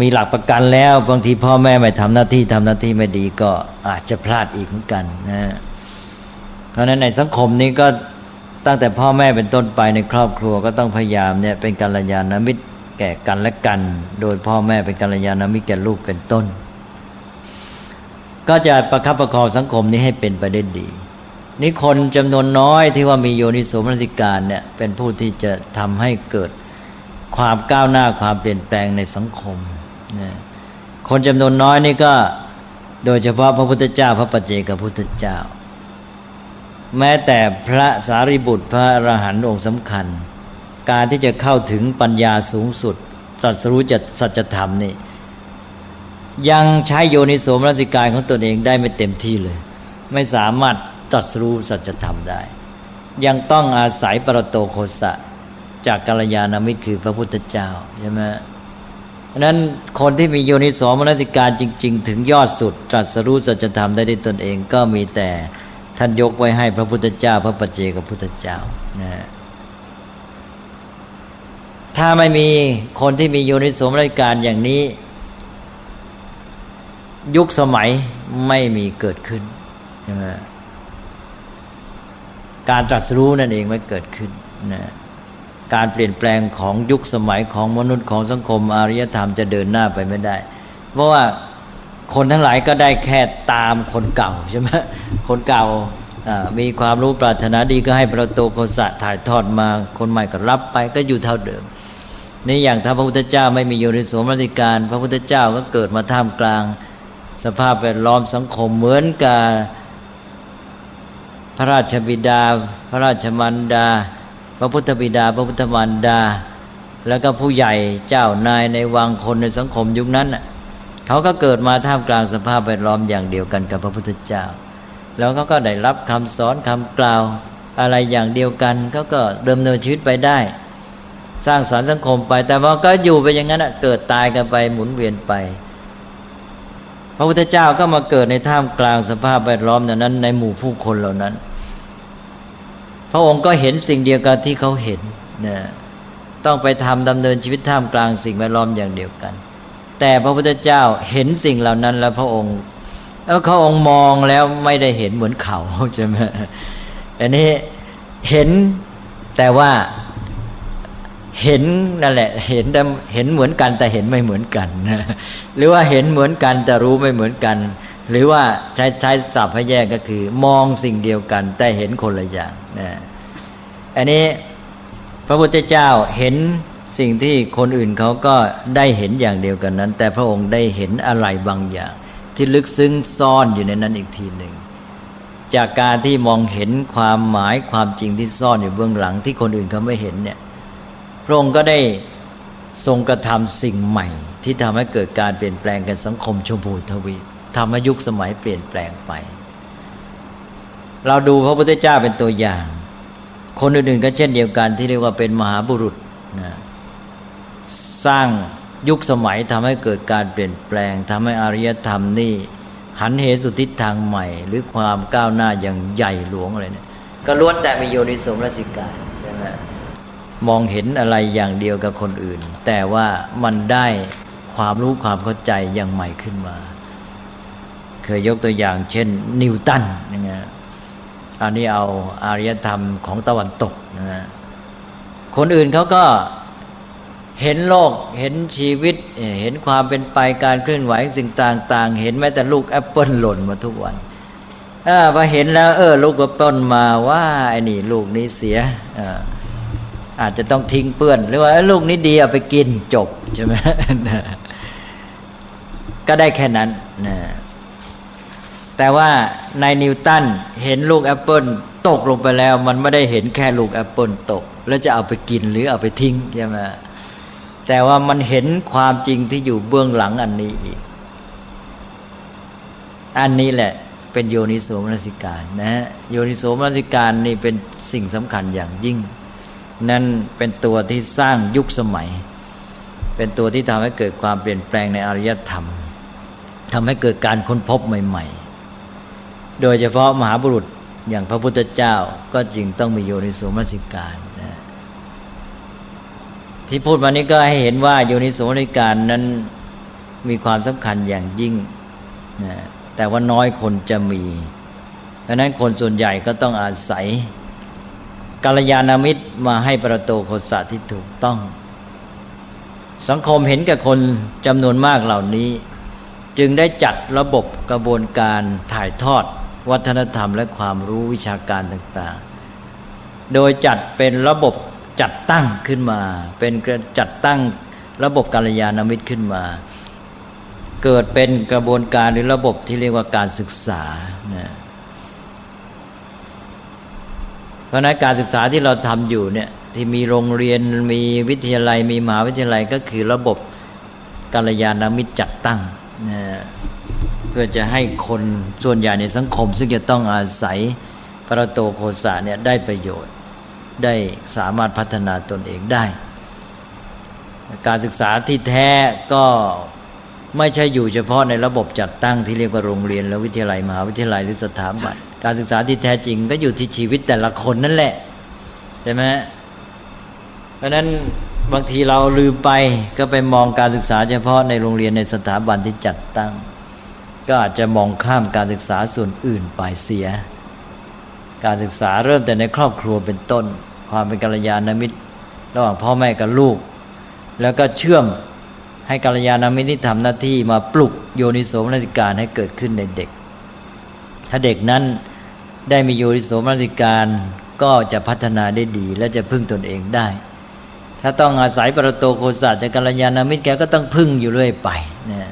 มีหลักประกันแล้ว บางทีพ่อแม่ไม่ทำหน้าที่ทำหน้าที่ไม่ดีก็อาจจะพลาดอีกเหมือนกันนะเพราะฉะนั้นในสังคมนี้ก็ตั้งแต่พ่อแม่เป็นต้นไปในครอบครัวก็ต้องพยายามเนี่ยเป็นกัลยาณมิตรแก่กันและกัน โดยพ่อแม่เป็นกัลยาณมิตรแก่ลูกเป็นต้น ก็จะประคับประคองสังคมนี้ให้เป็นไปได้ดีนี่คนจำนวนน้อยที่ว่ามีโยนิโสมนสิการเนี่ยเป็นผู้ที่จะทำให้เกิด ความก้าวหน้าความเปลี่ยนแปลงในสังคมคนจำนวนน้อยนี่ก็ โดยเฉพาะพระพุทธเจ้า พระปัจเจกพุทธเจ้า แม้แต่พระสารีบุตรพระอรหันต์องค์สำคัญ การที่จะเข้าถึงปัญญาสูงสุดตรัสรู้จัสัจธรรมนี่ยังใช้โยนิโสมรสิกายของตนเองได้ไม่เต็มที่เลย ไม่สามารถตรัสรู้สัจธรรมได้ ยังต้องอาศัยปรโตโคสะ จากกัลยาณมิตรคือพระพุทธเจ้าใช่ไหมนั้นคนที่มีโยนิสมนสิการจริง ๆ ถึงยอดสุดตรัสรู้สัจธรรมได้ด้วยตนเองก็มีแต่ท่านยกไว้ให้พระพุทธเจ้า พระปัจเจกพุทธเจ้านะถ้าไม่มีคนที่มีโยนิสมนสิการอย่างนี้ ยุคสมัยไม่มีเกิดขึ้นใช่ไหมการตรัสรู้นั่นเองไม่เกิดขึ้นนะ การเปลี่ยนแปลงของยุคสมัยของมนุษย์ของสังคมอารยธรรมจะเดินหน้าไปไม่ได้ เพราะว่าคนทั้งหลายก็ได้แค่ตามคนเก่าใช่ไหมคนเก่ามีความรู้ปรารถนาดีก็ให้ประตูโคสะถ่ายทอดมาคนใหม่ก็รับไปก็อยู่เท่าเดิมนี่อย่างถ้าพระพุทธเจ้าไม่มีโยนิสมรติการ พระพุทธเจ้าก็เกิดมาท่ามกลาง สภาพแวดล้อมสังคมเหมือนกับพระราชบิดา พระราชมันดา ระพุทธบิดา พระพุทธมารดา แล้วก็ผู้ใหญ่เจ้านายในวังคนในสังคมยุคนั้นเขาก็เกิดมาท่ามกลางสภาพแวดล้อมอย่างเดียวกันกับพระพุทธเจ้า แล้วเขาก็ได้รับคำสอนคำกล่าวอะไรอย่างเดียวกันเขาก็เดิมเนินชีวิตไปได้ สร้างสารรค์สังคมไป แต่ว่าก็อยู่ไปอย่างนั้นเกิดตายกันไปหมุนเวียนไปพระพุทธเจ้าก็มาเกิดในท่ามกลางสภาพแวดล้อมนั้นในหมู่ผู้คนเหล่านั้น พระองค์ก็เห็นสิ่งเดียวกันที่เขาเห็นนะต้องไปทำดำเนินชีวิตท่ามกลางสิ่งแวดล้อมอย่างเดียวกัน แต่พระพุทธเจ้าเห็นสิ่งเหล่านั้นแล้วพระองค์แล้วเขาองค์มองแล้วไม่ได้เห็นเหมือนเขาใช่ไหมอันนี้เห็นแต่ว่าเห็นนั่นแหละ เห็นเห็นเหมือนกันแต่เห็นไม่เหมือนกันหรือว่าเห็นเหมือนกันแต่รู้ไม่เหมือนกัน หรือว่าใช้ใช้ศัพท์ให้แยกก็คือ มองสิ่งเดียวกัน แต่เห็นคนละอย่างนะอันนี้พระพุทธเจ้าเห็นสิ่งที่คนอื่นเขาก็ได้เห็นอย่างเดียวกันนั้น แต่พระองค์ได้เห็นอะไรบางอย่าง ที่ลึกซึ้งซ่อนอยู่ในนั้นอีกทีหนึ่งจากการที่มองเห็นความหมายความจริงที่ซ่อนอยู่เบื้องหลังที่คนอื่นเขาไม่เห็นเนี่ย พระองค์ก็ได้ทรงกระทำสิ่งใหม่ ที่ทำให้เกิดการเปลี่ยนแปลงกันสังคมชมพูทวี ทำให้ยุคสมัยเปลี่ยนแปลงไป เราดูพระพุทธเจ้าเป็นตัวอย่าง คนอื่นๆก็เช่นเดียวกันที่เรียกว่าเป็นมหาบุรุษนะสร้างยุคสมัยทำให้เกิดการเปลี่ยนแปลงทำให้อารยธรรมนี่หันเหสุทิศทางใหม่ หรือความก้าวหน้าอย่างใหญ่หลวงอะไรเนี่ยก็ล้วนแต่มีโยนิสมรสิกาใช่ไหมมองเห็นอะไรอย่างเดียวกับคนอื่น แต่ว่ามันได้ความรู้ความเข้าใจอย่างใหม่ขึ้นมา เคยยกตัวอย่าง เช่น นิวตันนะฮะอันนี้เอาอารยธรรมของตะวันตกนะคนอื่นเขาก็เห็นโลกเห็นชีวิต เห็นความเป็นไปการเคลื่อนไหวสิ่งต่าง ๆ เห็นแม้แต่ลูกแอปเปิลหล่นมาทุกวันพอเห็นแล้ว เออ ลูกแอปเปิลมาว่าไอ้นี่ ลูกนี้เสียอาจจะต้องทิ้งเปื้อน หรือว่าลูกนี้ดีเอาไปกินจบใช่ไหมก็ได้แค่นั้นนะ แต่ว่าในนิวตันเห็นลูกแอปเปิลตกลงไปแล้ว มันไม่ได้เห็นแค่ลูกแอปเปิลตก แล้วจะเอาไปกินหรือเอาไปทิ้งใช่ไหมแต่ว่ามันเห็นความจริงที่อยู่เบื้องหลังอันนี้อีก อันนี้แหละเป็นโยนิโสมนสิการนะฮะโยนิโสมนสิการนี่เป็นสิ่งสำคัญอย่างยิ่ง นั่นเป็นตัวที่สร้างยุคสมัย เป็นตัวที่ทำให้เกิดความเปลี่ยนแปลงในอารยธรรมทำให้เกิดการค้นพบใหม่ ๆ โดยเฉพาะมหาบุรุษอย่างพระพุทธเจ้าก็จึงต้องมีโยนิโสมนสิการนะที่พูดมานี้ก็ให้เห็นว่าโยนิโสมนสิการนั้นมีความสำคัญอย่างยิ่งนะแต่ว่าน้อยคนจะมีเพราะนั้นคนส่วนใหญ่ก็ต้องอาศัยกาลยานามิตรมาให้ประโตโคสะที่ถูกต้อง สังคมเห็นกับคนจำนวนมากเหล่านี้ จึงได้จัดระบบกระบวนการถ่ายทอด วัฒนธรรมและความรู้วิชาการต่างๆ โดยจัดเป็นระบบจัดตั้งขึ้นมา เป็นจัดตั้งระบบกาลยานามิตรขึ้นมา เกิดเป็นกระบวนการหรือระบบที่เรียกว่าการศึกษานะเพราะนั้นการศึกษาที่เราทำอยู่เนี่ยที่มีโรงเรียนมีวิทยาลัยมีมหาวิทยาลัยก็คือระบบกัลยาณมิตรจัดตั้งนะ เพื่อจะให้คนส่วนใหญ่ในสังคม ซึ่งจะต้องอาศัยพระโตโคสาเนี่ยได้ประโยชน์ ได้สามารถพัฒนาตนเองได้ การศึกษาที่แท้ก็ไม่ใช่อยู่เฉพาะในระบบจัดตั้งที่เรียกว่าโรงเรียนและวิทยาลัยมหาวิทยาลัยหรือสถาบันการศึกษาที่แท้จริงก็อยู่ที่ชีวิตแต่ละคนนั่นแหละใช่ไหมเพราะนั้นบางทีเราลืมไปก็ไปมองการศึกษาเฉพาะในโรงเรียนในสถาบันที่จัดตั้ง ก็อาจจะมองข้ามการศึกษาส่วนอื่นไปเสีย การศึกษาเริ่มแต่ในครอบครัวเป็นต้น ความเป็นกัลยาณมิตร ระหว่างพ่อแม่กับลูก แล้วก็เชื่อมให้กัลยาณมิตรที่ทำหน้าที่มาปลุกโยนิโสมนสิการให้เกิดขึ้นในเด็ก ถ้าเด็กนั้นได้มีโยนิโสมนสิการก็จะพัฒนาได้ดี และจะพึ่งตนเองได้ ถ้าต้องอาศัยประโตโคสัจจากกัลยาณมิตรแกก็ต้องพึ่งอยู่เรื่อยไปนะ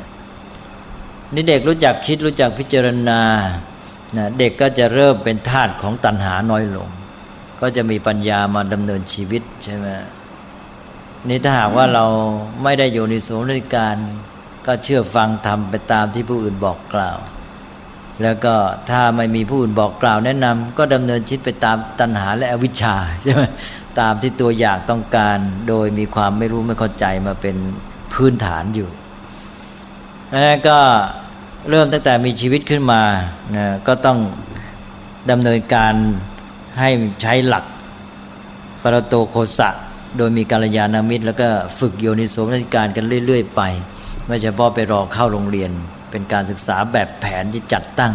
นี่เด็กรู้จักคิดรู้จักพิจารณานะเด็กก็จะเริ่มเป็นทาสของตัณหาน้อยลง ก็จะมีปัญญามาดำเนินชีวิตใช่ไหมนี่ถ้าหากว่าเราไม่ได้อยู่ในสมนิการ ก็เชื่อฟังทำไปตามที่ผู้อื่นบอกกล่าว แล้วก็ถ้าไม่มีผู้อื่นบอกกล่าวแนะนำก็ดำเนินชีวิตไปตามตัณหาและอวิชชาใช่ไหมตามที่ตัวอยากต้องการ โดยมีความไม่รู้ไม่เข้าใจมาเป็นพื้นฐานอยู่ แล้วก็เริ่มตั้งแต่มีชีวิตขึ้นมานะก็ต้องดำเนินการให้ใช้หลักปรโตโคสะ โดยมีการยานามิตร แล้วก็ฝึกโยนิโสมนสิการกันเรื่อย ๆ ไป ไม่เฉพาะไปรอเข้าโรงเรียน เป็นการศึกษาแบบแผนที่จัดตั้ง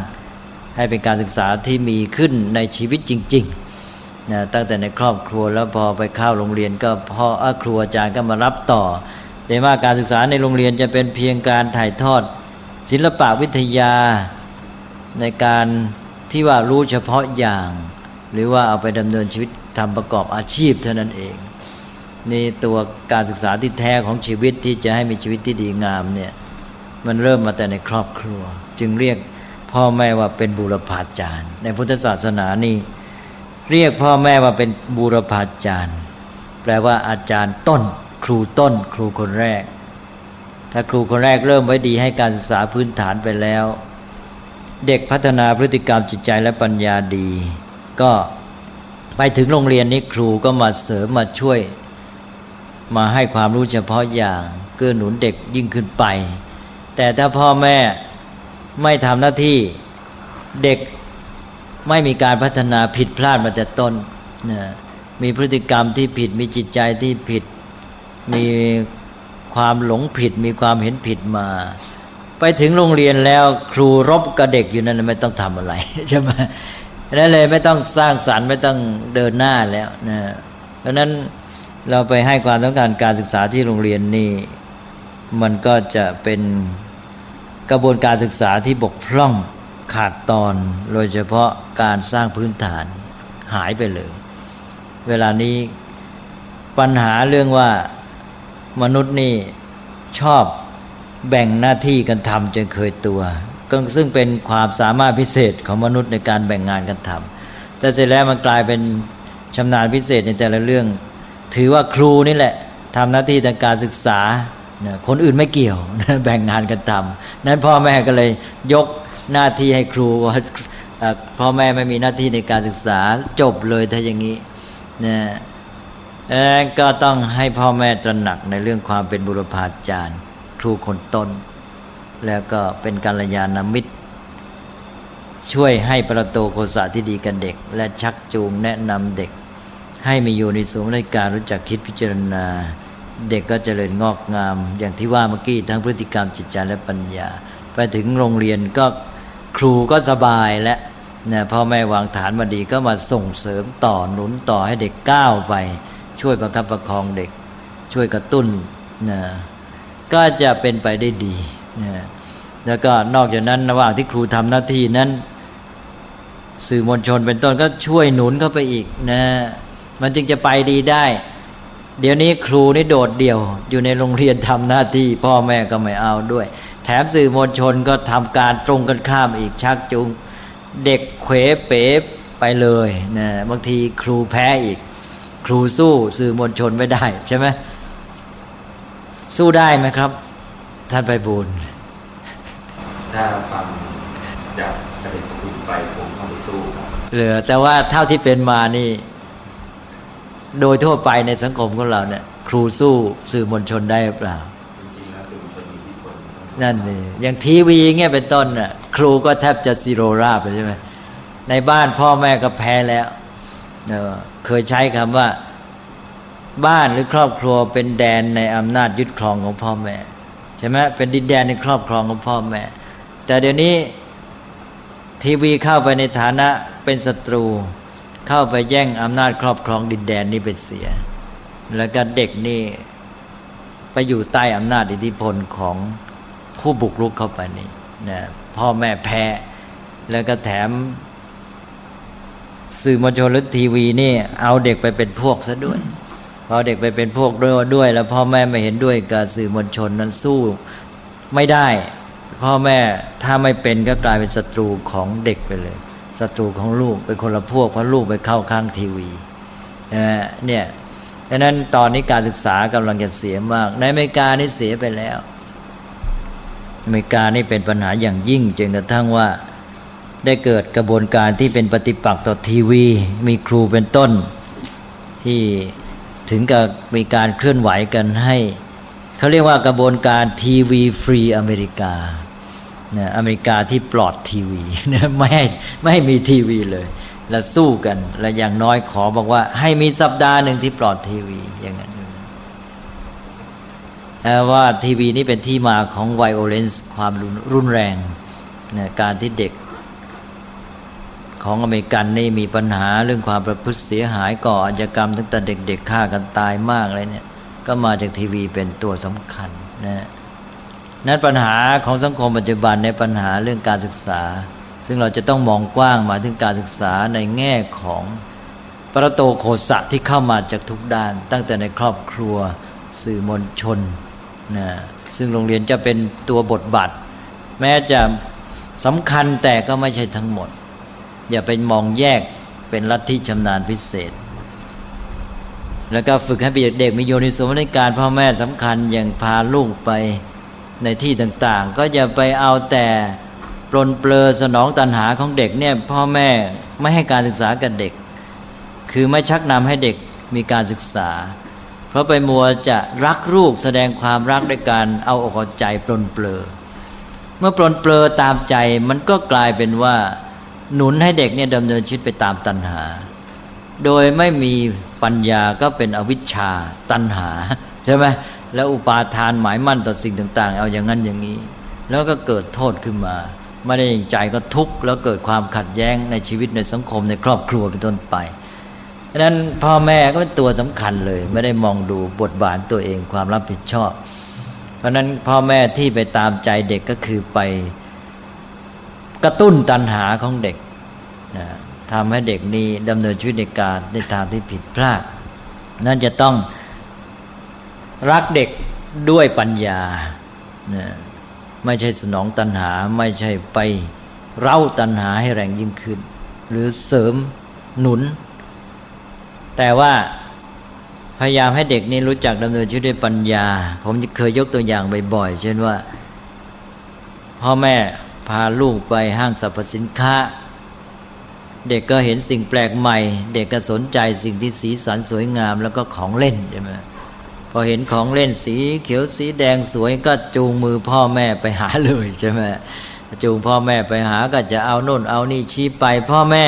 ให้เป็นการศึกษาที่มีขึ้นในชีวิตจริงๆนะตั้งแต่ในครอบครัวแล้วพอไปเข้าโรงเรียน ก็พ่อครูอาจารย์ก็มารับต่อ แต่ว่าการศึกษาในโรงเรียนจะเป็นเพียงการถ่ายทอด ศิลปะวิทยาในการที่ว่ารู้เฉพาะอย่าง หรือว่าเอาไปดำเนินชีวิตทำประกอบอาชีพเท่านั้นเองนี่ตัวการศึกษาที่แท้ของชีวิตที่จะให้มีชีวิตที่ดีงามเนี่ยมันเริ่มมาแต่ในครอบครัว จึงเรียกพ่อแม่ว่าเป็นบูรพาจารย์ ในพุทธศาสนานี่เรียกพ่อแม่ว่าเป็นบูรพาจารย์ แปลว่าอาจารย์ต้น ครูต้นครูคนแรก ถ้าครูคนแรกเริ่มไว้ดีให้การศึกษาพื้นฐานไปแล้ว เด็กพัฒนาพฤติกรรมจิตใจและปัญญาดี ก็ไปถึงโรงเรียนนี้ครูก็มาเสริมมาช่วย มาให้ความรู้เฉพาะอย่างเกื้อหนุนเด็กยิ่งขึ้นไป แต่ถ้าพ่อแม่ไม่ทำหน้าที่เด็กไม่มีการพัฒนาผิดพลาดมาแต่ต้นนะมีพฤติกรรมที่ผิดมีจิตใจที่ผิด มีความหลงผิดมีความเห็นผิดมา ไปถึงโรงเรียนแล้วครูรบกับเด็กอยู่นั่นไม่ต้องทำอะไรใช่ไหมนั่นเลยไม่ต้องสร้างสรรค์ไม่ต้องเดินหน้าแล้วนะเพราะนั้นเราไปให้ความต้องการการศึกษาที่โรงเรียนนี่ มันก็จะเป็นกระบวนการศึกษาที่บกพร่องขาดตอน โดยเฉพาะการสร้างพื้นฐานหายไปเลย เวลานี้ปัญหาเรื่องว่า มนุษย์นี่ชอบแบ่งหน้าที่กันทำจนเคยตัวก็ซึ่งเป็นความสามารถพิเศษของมนุษย์ในการแบ่งงานกันทำแต่เสร็จแล้วมันกลายเป็นชำนาญพิเศษในแต่ละเรื่อง ถือว่าครูนี่แหละทำหน้าที่ทางการศึกษาคนอื่นไม่เกี่ยวแบ่งงานกันทำนั้นพ่อแม่ก็เลยยกหน้าที่ให้ครูว่าพ่อแม่ไม่มีหน้าที่ในการศึกษาจบเลยถ้าอย่างนี้นะ ก็ต้องให้พ่อแม่ตระหนักในเรื่องความเป็นบุรพาจารย์ครูคนต้น แล้วก็เป็นการยานามิตร ช่วยให้ประตูโคสะที่ดีกันเด็ก และชักจูงแนะนำเด็ก ให้มีอยู่ในสูงในการรู้จักคิดพิจารณา เด็กก็จเจริญงอกงาม อย่างที่ว่าเมื่อกี้ทั้งพฤติกรรมจิตใจและปัญญา ไปถึงโรงเรียนก็ครูก็สบายและนะพ่อแม่วางฐานมาดีก็มาส่งเสริมต่อหนุนต่อให้เด็กก้าวไป ช่วยประคับประคองเด็ก ช่วยกระตุ้นนะก็จะเป็นไปได้ดีนะแล้วก็นอกจากนั้นระหว่างที่ครูทำหน้าที่นั้น สื่อมวลชนเป็นต้นก็ช่วยหนุนเข้าไปอีกนะ มันจึงจะไปดีได้ เดี๋ยวนี้ครูนี่โดดเดี่ยว อยู่ในโรงเรียนทำหน้าที่ พ่อแม่ก็ไม่เอาด้วย แถมสื่อมวลชนก็ทำการตรงกันข้ามอีกชักจูงเด็กเขวเป๋ไปเลยนะบางทีครูแพ้อีก ครูสู้สื่อมวลชนไม่ได้ใช่ไหมสู้ได้ไหมครับ ท่านไปบูญถ้าฟังจากประเด็นคุยไปผมต้องไปสู้ครับเหลือแต่ว่าเท่าที่เป็นมานี่ โดยทั่วไปในสังคมของเราเนี่ย ครูสู้สื่อมวลชนได้หรือเปล่านั่นนี่อย่างทีวีเงี้ยเป็นต้นน่ะ ครูก็แทบจะซีโรราบใช่ไหมในบ้านพ่อแม่ก็แพ้แล้ว เเคยใช้คำว่า บ้านหรือครอบครัวเป็นแดนในอำนาจยึดครองของพ่อแม่ใช่ไหมเป็นดินแดนในครอบครองของพ่อแม่ แต่เดี๋ยวนี้ทีวีเข้าไปในฐานะเป็นศัตรู เข้าไปแย่งอำนาจครอบครองดินแดนนี้ไปเสีย แล้วก็เด็กนี่ไปอยู่ใต้อำนาจอิทธิพลของผู้บุกรุกเข้าไปนี่นะพ่อแม่แพ้ แล้วก็แถม สื่อมวลชนหรือทีวีนี่ เอาเด็กไปเป็นพวกซะด้วยพอเด็กไปเป็นพวกด้วยด้วย แล้วพ่อแม่ไม่เห็นด้วยกับสื่อมวลชนนั้นสู้ไม่ได้ พ่อแม่ถ้าไม่เป็นก็กลายเป็นศัตรูของเด็กไปเลยศัตรูของลูกเป็นคนละพวกเพราะลูกไปเข้าข้างทีวีเนี่ยดังนั้นตอนนี้การศึกษากำลังจะเสียมาก ในอเมริกานี่เสียไปแล้ว อเมริกานี่เป็นปัญหาอย่างยิ่งจนกระทั่งว่า ได้เกิดกระบวนการที่เป็นปฏิปักษ์ต่อทีวี มีครูเป็นต้น ที่ถึงกับมีการเคลื่อนไหวกันให้เขาเรียกว่าขบวนการ TV-Free America เนี่ยอเมริกาที่ปลอดทีวีเนี่ยไม่ให้ไม่ให้มีทีวีเลย แล้วสู้กัน และอย่างน้อยขอบอกว่า ให้มีสัปดาห์หนึ่งที่ปลอดทีวีอย่างนั้นว่าทีวีนี่เป็นที่มาของ violence ความรุนแรงเนี่ยการที่เด็ก ของอเมริกันนี่มีปัญหาเรื่องความประพฤติเสียหายก่ออาชญากรรมตั้งแต่เด็กๆฆ่ากันตายมากเลยเนี่ย ก็มาจากทีวีเป็นตัวสำคัญนะนั้นปัญหาของสังคมปัจจุบันในปัญหาเรื่องการศึกษา ซึ่งเราจะต้องมองกว้างมาถึงการศึกษาในแง่ของประโตโคสะที่เข้ามาจากทุกด้าน ตั้งแต่ในครอบครัวสื่อมวลชนนะซึ่งโรงเรียนจะเป็นตัวบทบาทแม้จะสำคัญแต่ก็ไม่ใช่ทั้งหมด อย่าไปมองแยกเป็นลัทธิชำนาญพิเศษ แล้วก็ฝึกให้เด็กมีโยนิสมในการพ่อแม่สำคัญอย่างพาลูกไปในที่ต่างๆ ก็อย่าไปเอาแต่ปลนเปลือสนองตันหาของเด็กเนี่ยพ่อแม่ไม่ให้การศึกษากับเด็ก คือไม่ชักนำให้เด็กมีการศึกษา เพราะไปมัวจะรักลูกแสดงความรักด้วยการเอาอกเอาใจปลนเปลือเมื่อปลนเปลือตามใจมันก็กลายเป็นว่า หนุนให้เด็กเนี่ยดำเนินชีวิตไปตามตัณหา โดยไม่มีปัญญาก็เป็นอวิชชาตัณหาใช่ไหมแล้วอุปาทานหมายมั่นต่อสิ่งต่าง ๆ เอาอย่างนั้นอย่างนี้ แล้วก็เกิดโทษขึ้นมา ไม่ได้ใจก็ทุกข์แล้วเกิดความขัดแย้งในชีวิตในสังคมในครอบครัวเป็นต้นไปดังนั้นพ่อแม่ก็เป็นตัวสำคัญเลย ไม่ได้มองดูบทบาทตัวเองความรับผิดชอบ เพราะนั้นพ่อแม่ที่ไปตามใจเด็กก็คือไป กระตุ้นตัณหาของเด็กนะทำให้เด็กนี้ดำเนินชีวิตในการในทางที่ผิดพลาด นั่นจะต้องรักเด็กด้วยปัญญานะไม่ใช่สนองตัณหาไม่ใช่ไปเร้าตัณหาให้แรงยิ่งขึ้น หรือเสริมหนุน แต่ว่าพยายามให้เด็กนี้รู้จักดำเนินชีวิตด้วยปัญญา ผมเคยยกตัวอย่างบ่อยๆ เช่นว่า พ่อแม่ พาลูกไปห้างสรรพสินค้า เด็กก็เห็นสิ่งแปลกใหม่ เด็กก็สนใจสิ่งที่สีสันสวยงามแล้วก็ของเล่นใช่ไหมพอเห็นของเล่นสีเขียวสีแดงสวยก็จูงมือพ่อแม่ไปหาเลยใช่ไหมจูงพ่อแม่ไปหาก็จะเอาโน่นเอานี่ชี้ไป พ่อแม่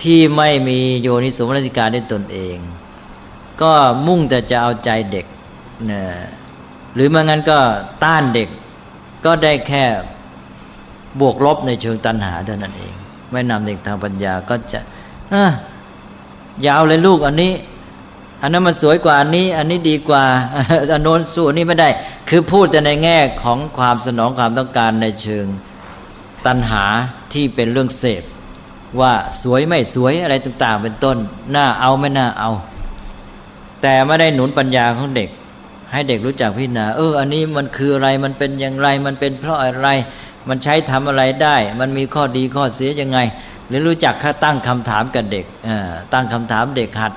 ที่ไม่มีโยนิสมรสิการในตนเอง ก็มุ่งแต่จะเอาใจเด็กนะหรือไม่งั้นก็ต้านเด็กก็ได้แค่ บวกลบในเชิงตัณหาเท่านั้นเอง ไม่นำเด็กทางปัญญาก็จะยาวเลยลูกอันนี้ อันนั้นมันสวยกว่าอันนี้ อันนี้ดีกว่าอันโน้นสู้อันนี้ไม่ได้ คือพูดแต่ในแง่ของความสนองความต้องการในเชิงตัณหาที่เป็นเรื่องเสพ ว่าสวยไม่สวยอะไรต่าง ๆ เป็นต้นน่าเอาไม่น่าเอา แต่ไม่ได้หนุนปัญญาของเด็ก ให้เด็กรู้จักพิจารณาเออ อันนี้มันคืออะไรมันเป็นอย่างไรมันเป็นเพราะอะไร มันใช้ทำอะไรได้ มันมีข้อดีข้อเสียยังไง หรือรู้จักค่าตั้งคำถามกับเด็กตั้งคำถามเด็กหัด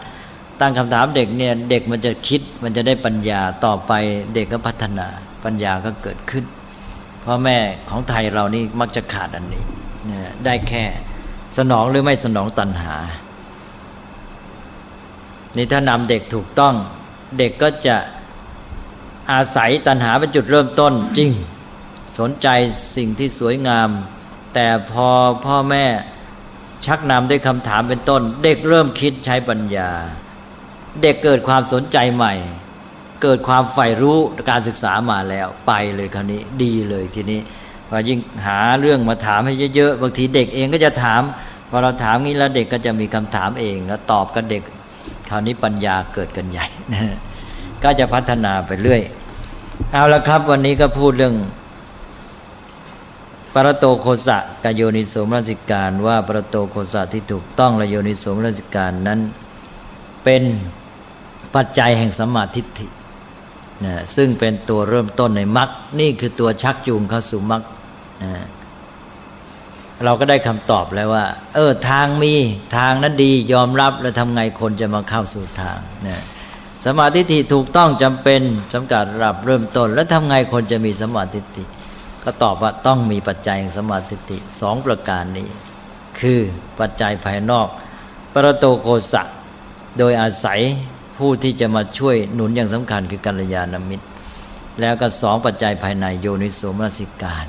ตั้งคำถามเด็กเนี่ยเด็กมันจะคิดมันจะได้ปัญญาต่อไปเด็กก็พัฒนาปัญญาก็เกิดขึ้นพ่อแม่ของไทยเรานี่มักจะขาดอันนี้ได้แค่สนองหรือไม่สนองตัณหา นี่ถ้านำเด็กถูกต้อง เด็กก็จะอาศัยตัณหาเป็นจุดเริ่มต้นจริง สนใจสิ่งที่สวยงาม แต่พอพ่อแม่ชักนำด้วยคำถามเป็นต้น เด็กเริ่มคิดใช้ปัญญา เด็กเกิดความสนใจใหม่ เกิดความใฝ่รู้การศึกษามาแล้วไปเลยคราวนี้ดีเลยทีนี้พอยิ่งหาเรื่องมาถามให้เยอะๆบางทีเด็กเองก็จะถามพอเราถามงี้แล้วเด็กก็จะมีคำถามเองแล้วตอบกับเด็ก คราวนี้ปัญญาเกิดกันใหญ่นะก็จะพัฒนาไปเรื่อย เอาละครับ วันนี้ก็พูดเรื่อง ปรโตโคสะกโยนิโสมรสิการว่าปรโตโคสะที่ถูกต้องและโยนิโสมรสิการนั้น เป็นปัจจัยแห่งสมาธิินะซึ่งเป็นตัวเริ่มต้นในมรรคนี่คือตัวชักจูงเข้าสู่มรรคนะเราก็ได้คำตอบแล้วว่า เออทางมีทางนั้นดียอมรับแล้วทำไงคนจะมาเข้าสู่ทางนะสมาธิถูกต้องจำเป็นจำกัดรับเริ่มต้น แล้วทำไงคนจะมีสมาธิ ก็ตอบว่าต้องมีปัจจัยสมาธิิสองประการนี้ คือปัจจัยภายนอก ปรโตโกสะโดยอาศัยผู้ที่จะมาช่วยหนุนอย่างสำคัญคือกัลยาณมิตร แล้วก็สองปัจจัยภายในโยนิโสมนสิการ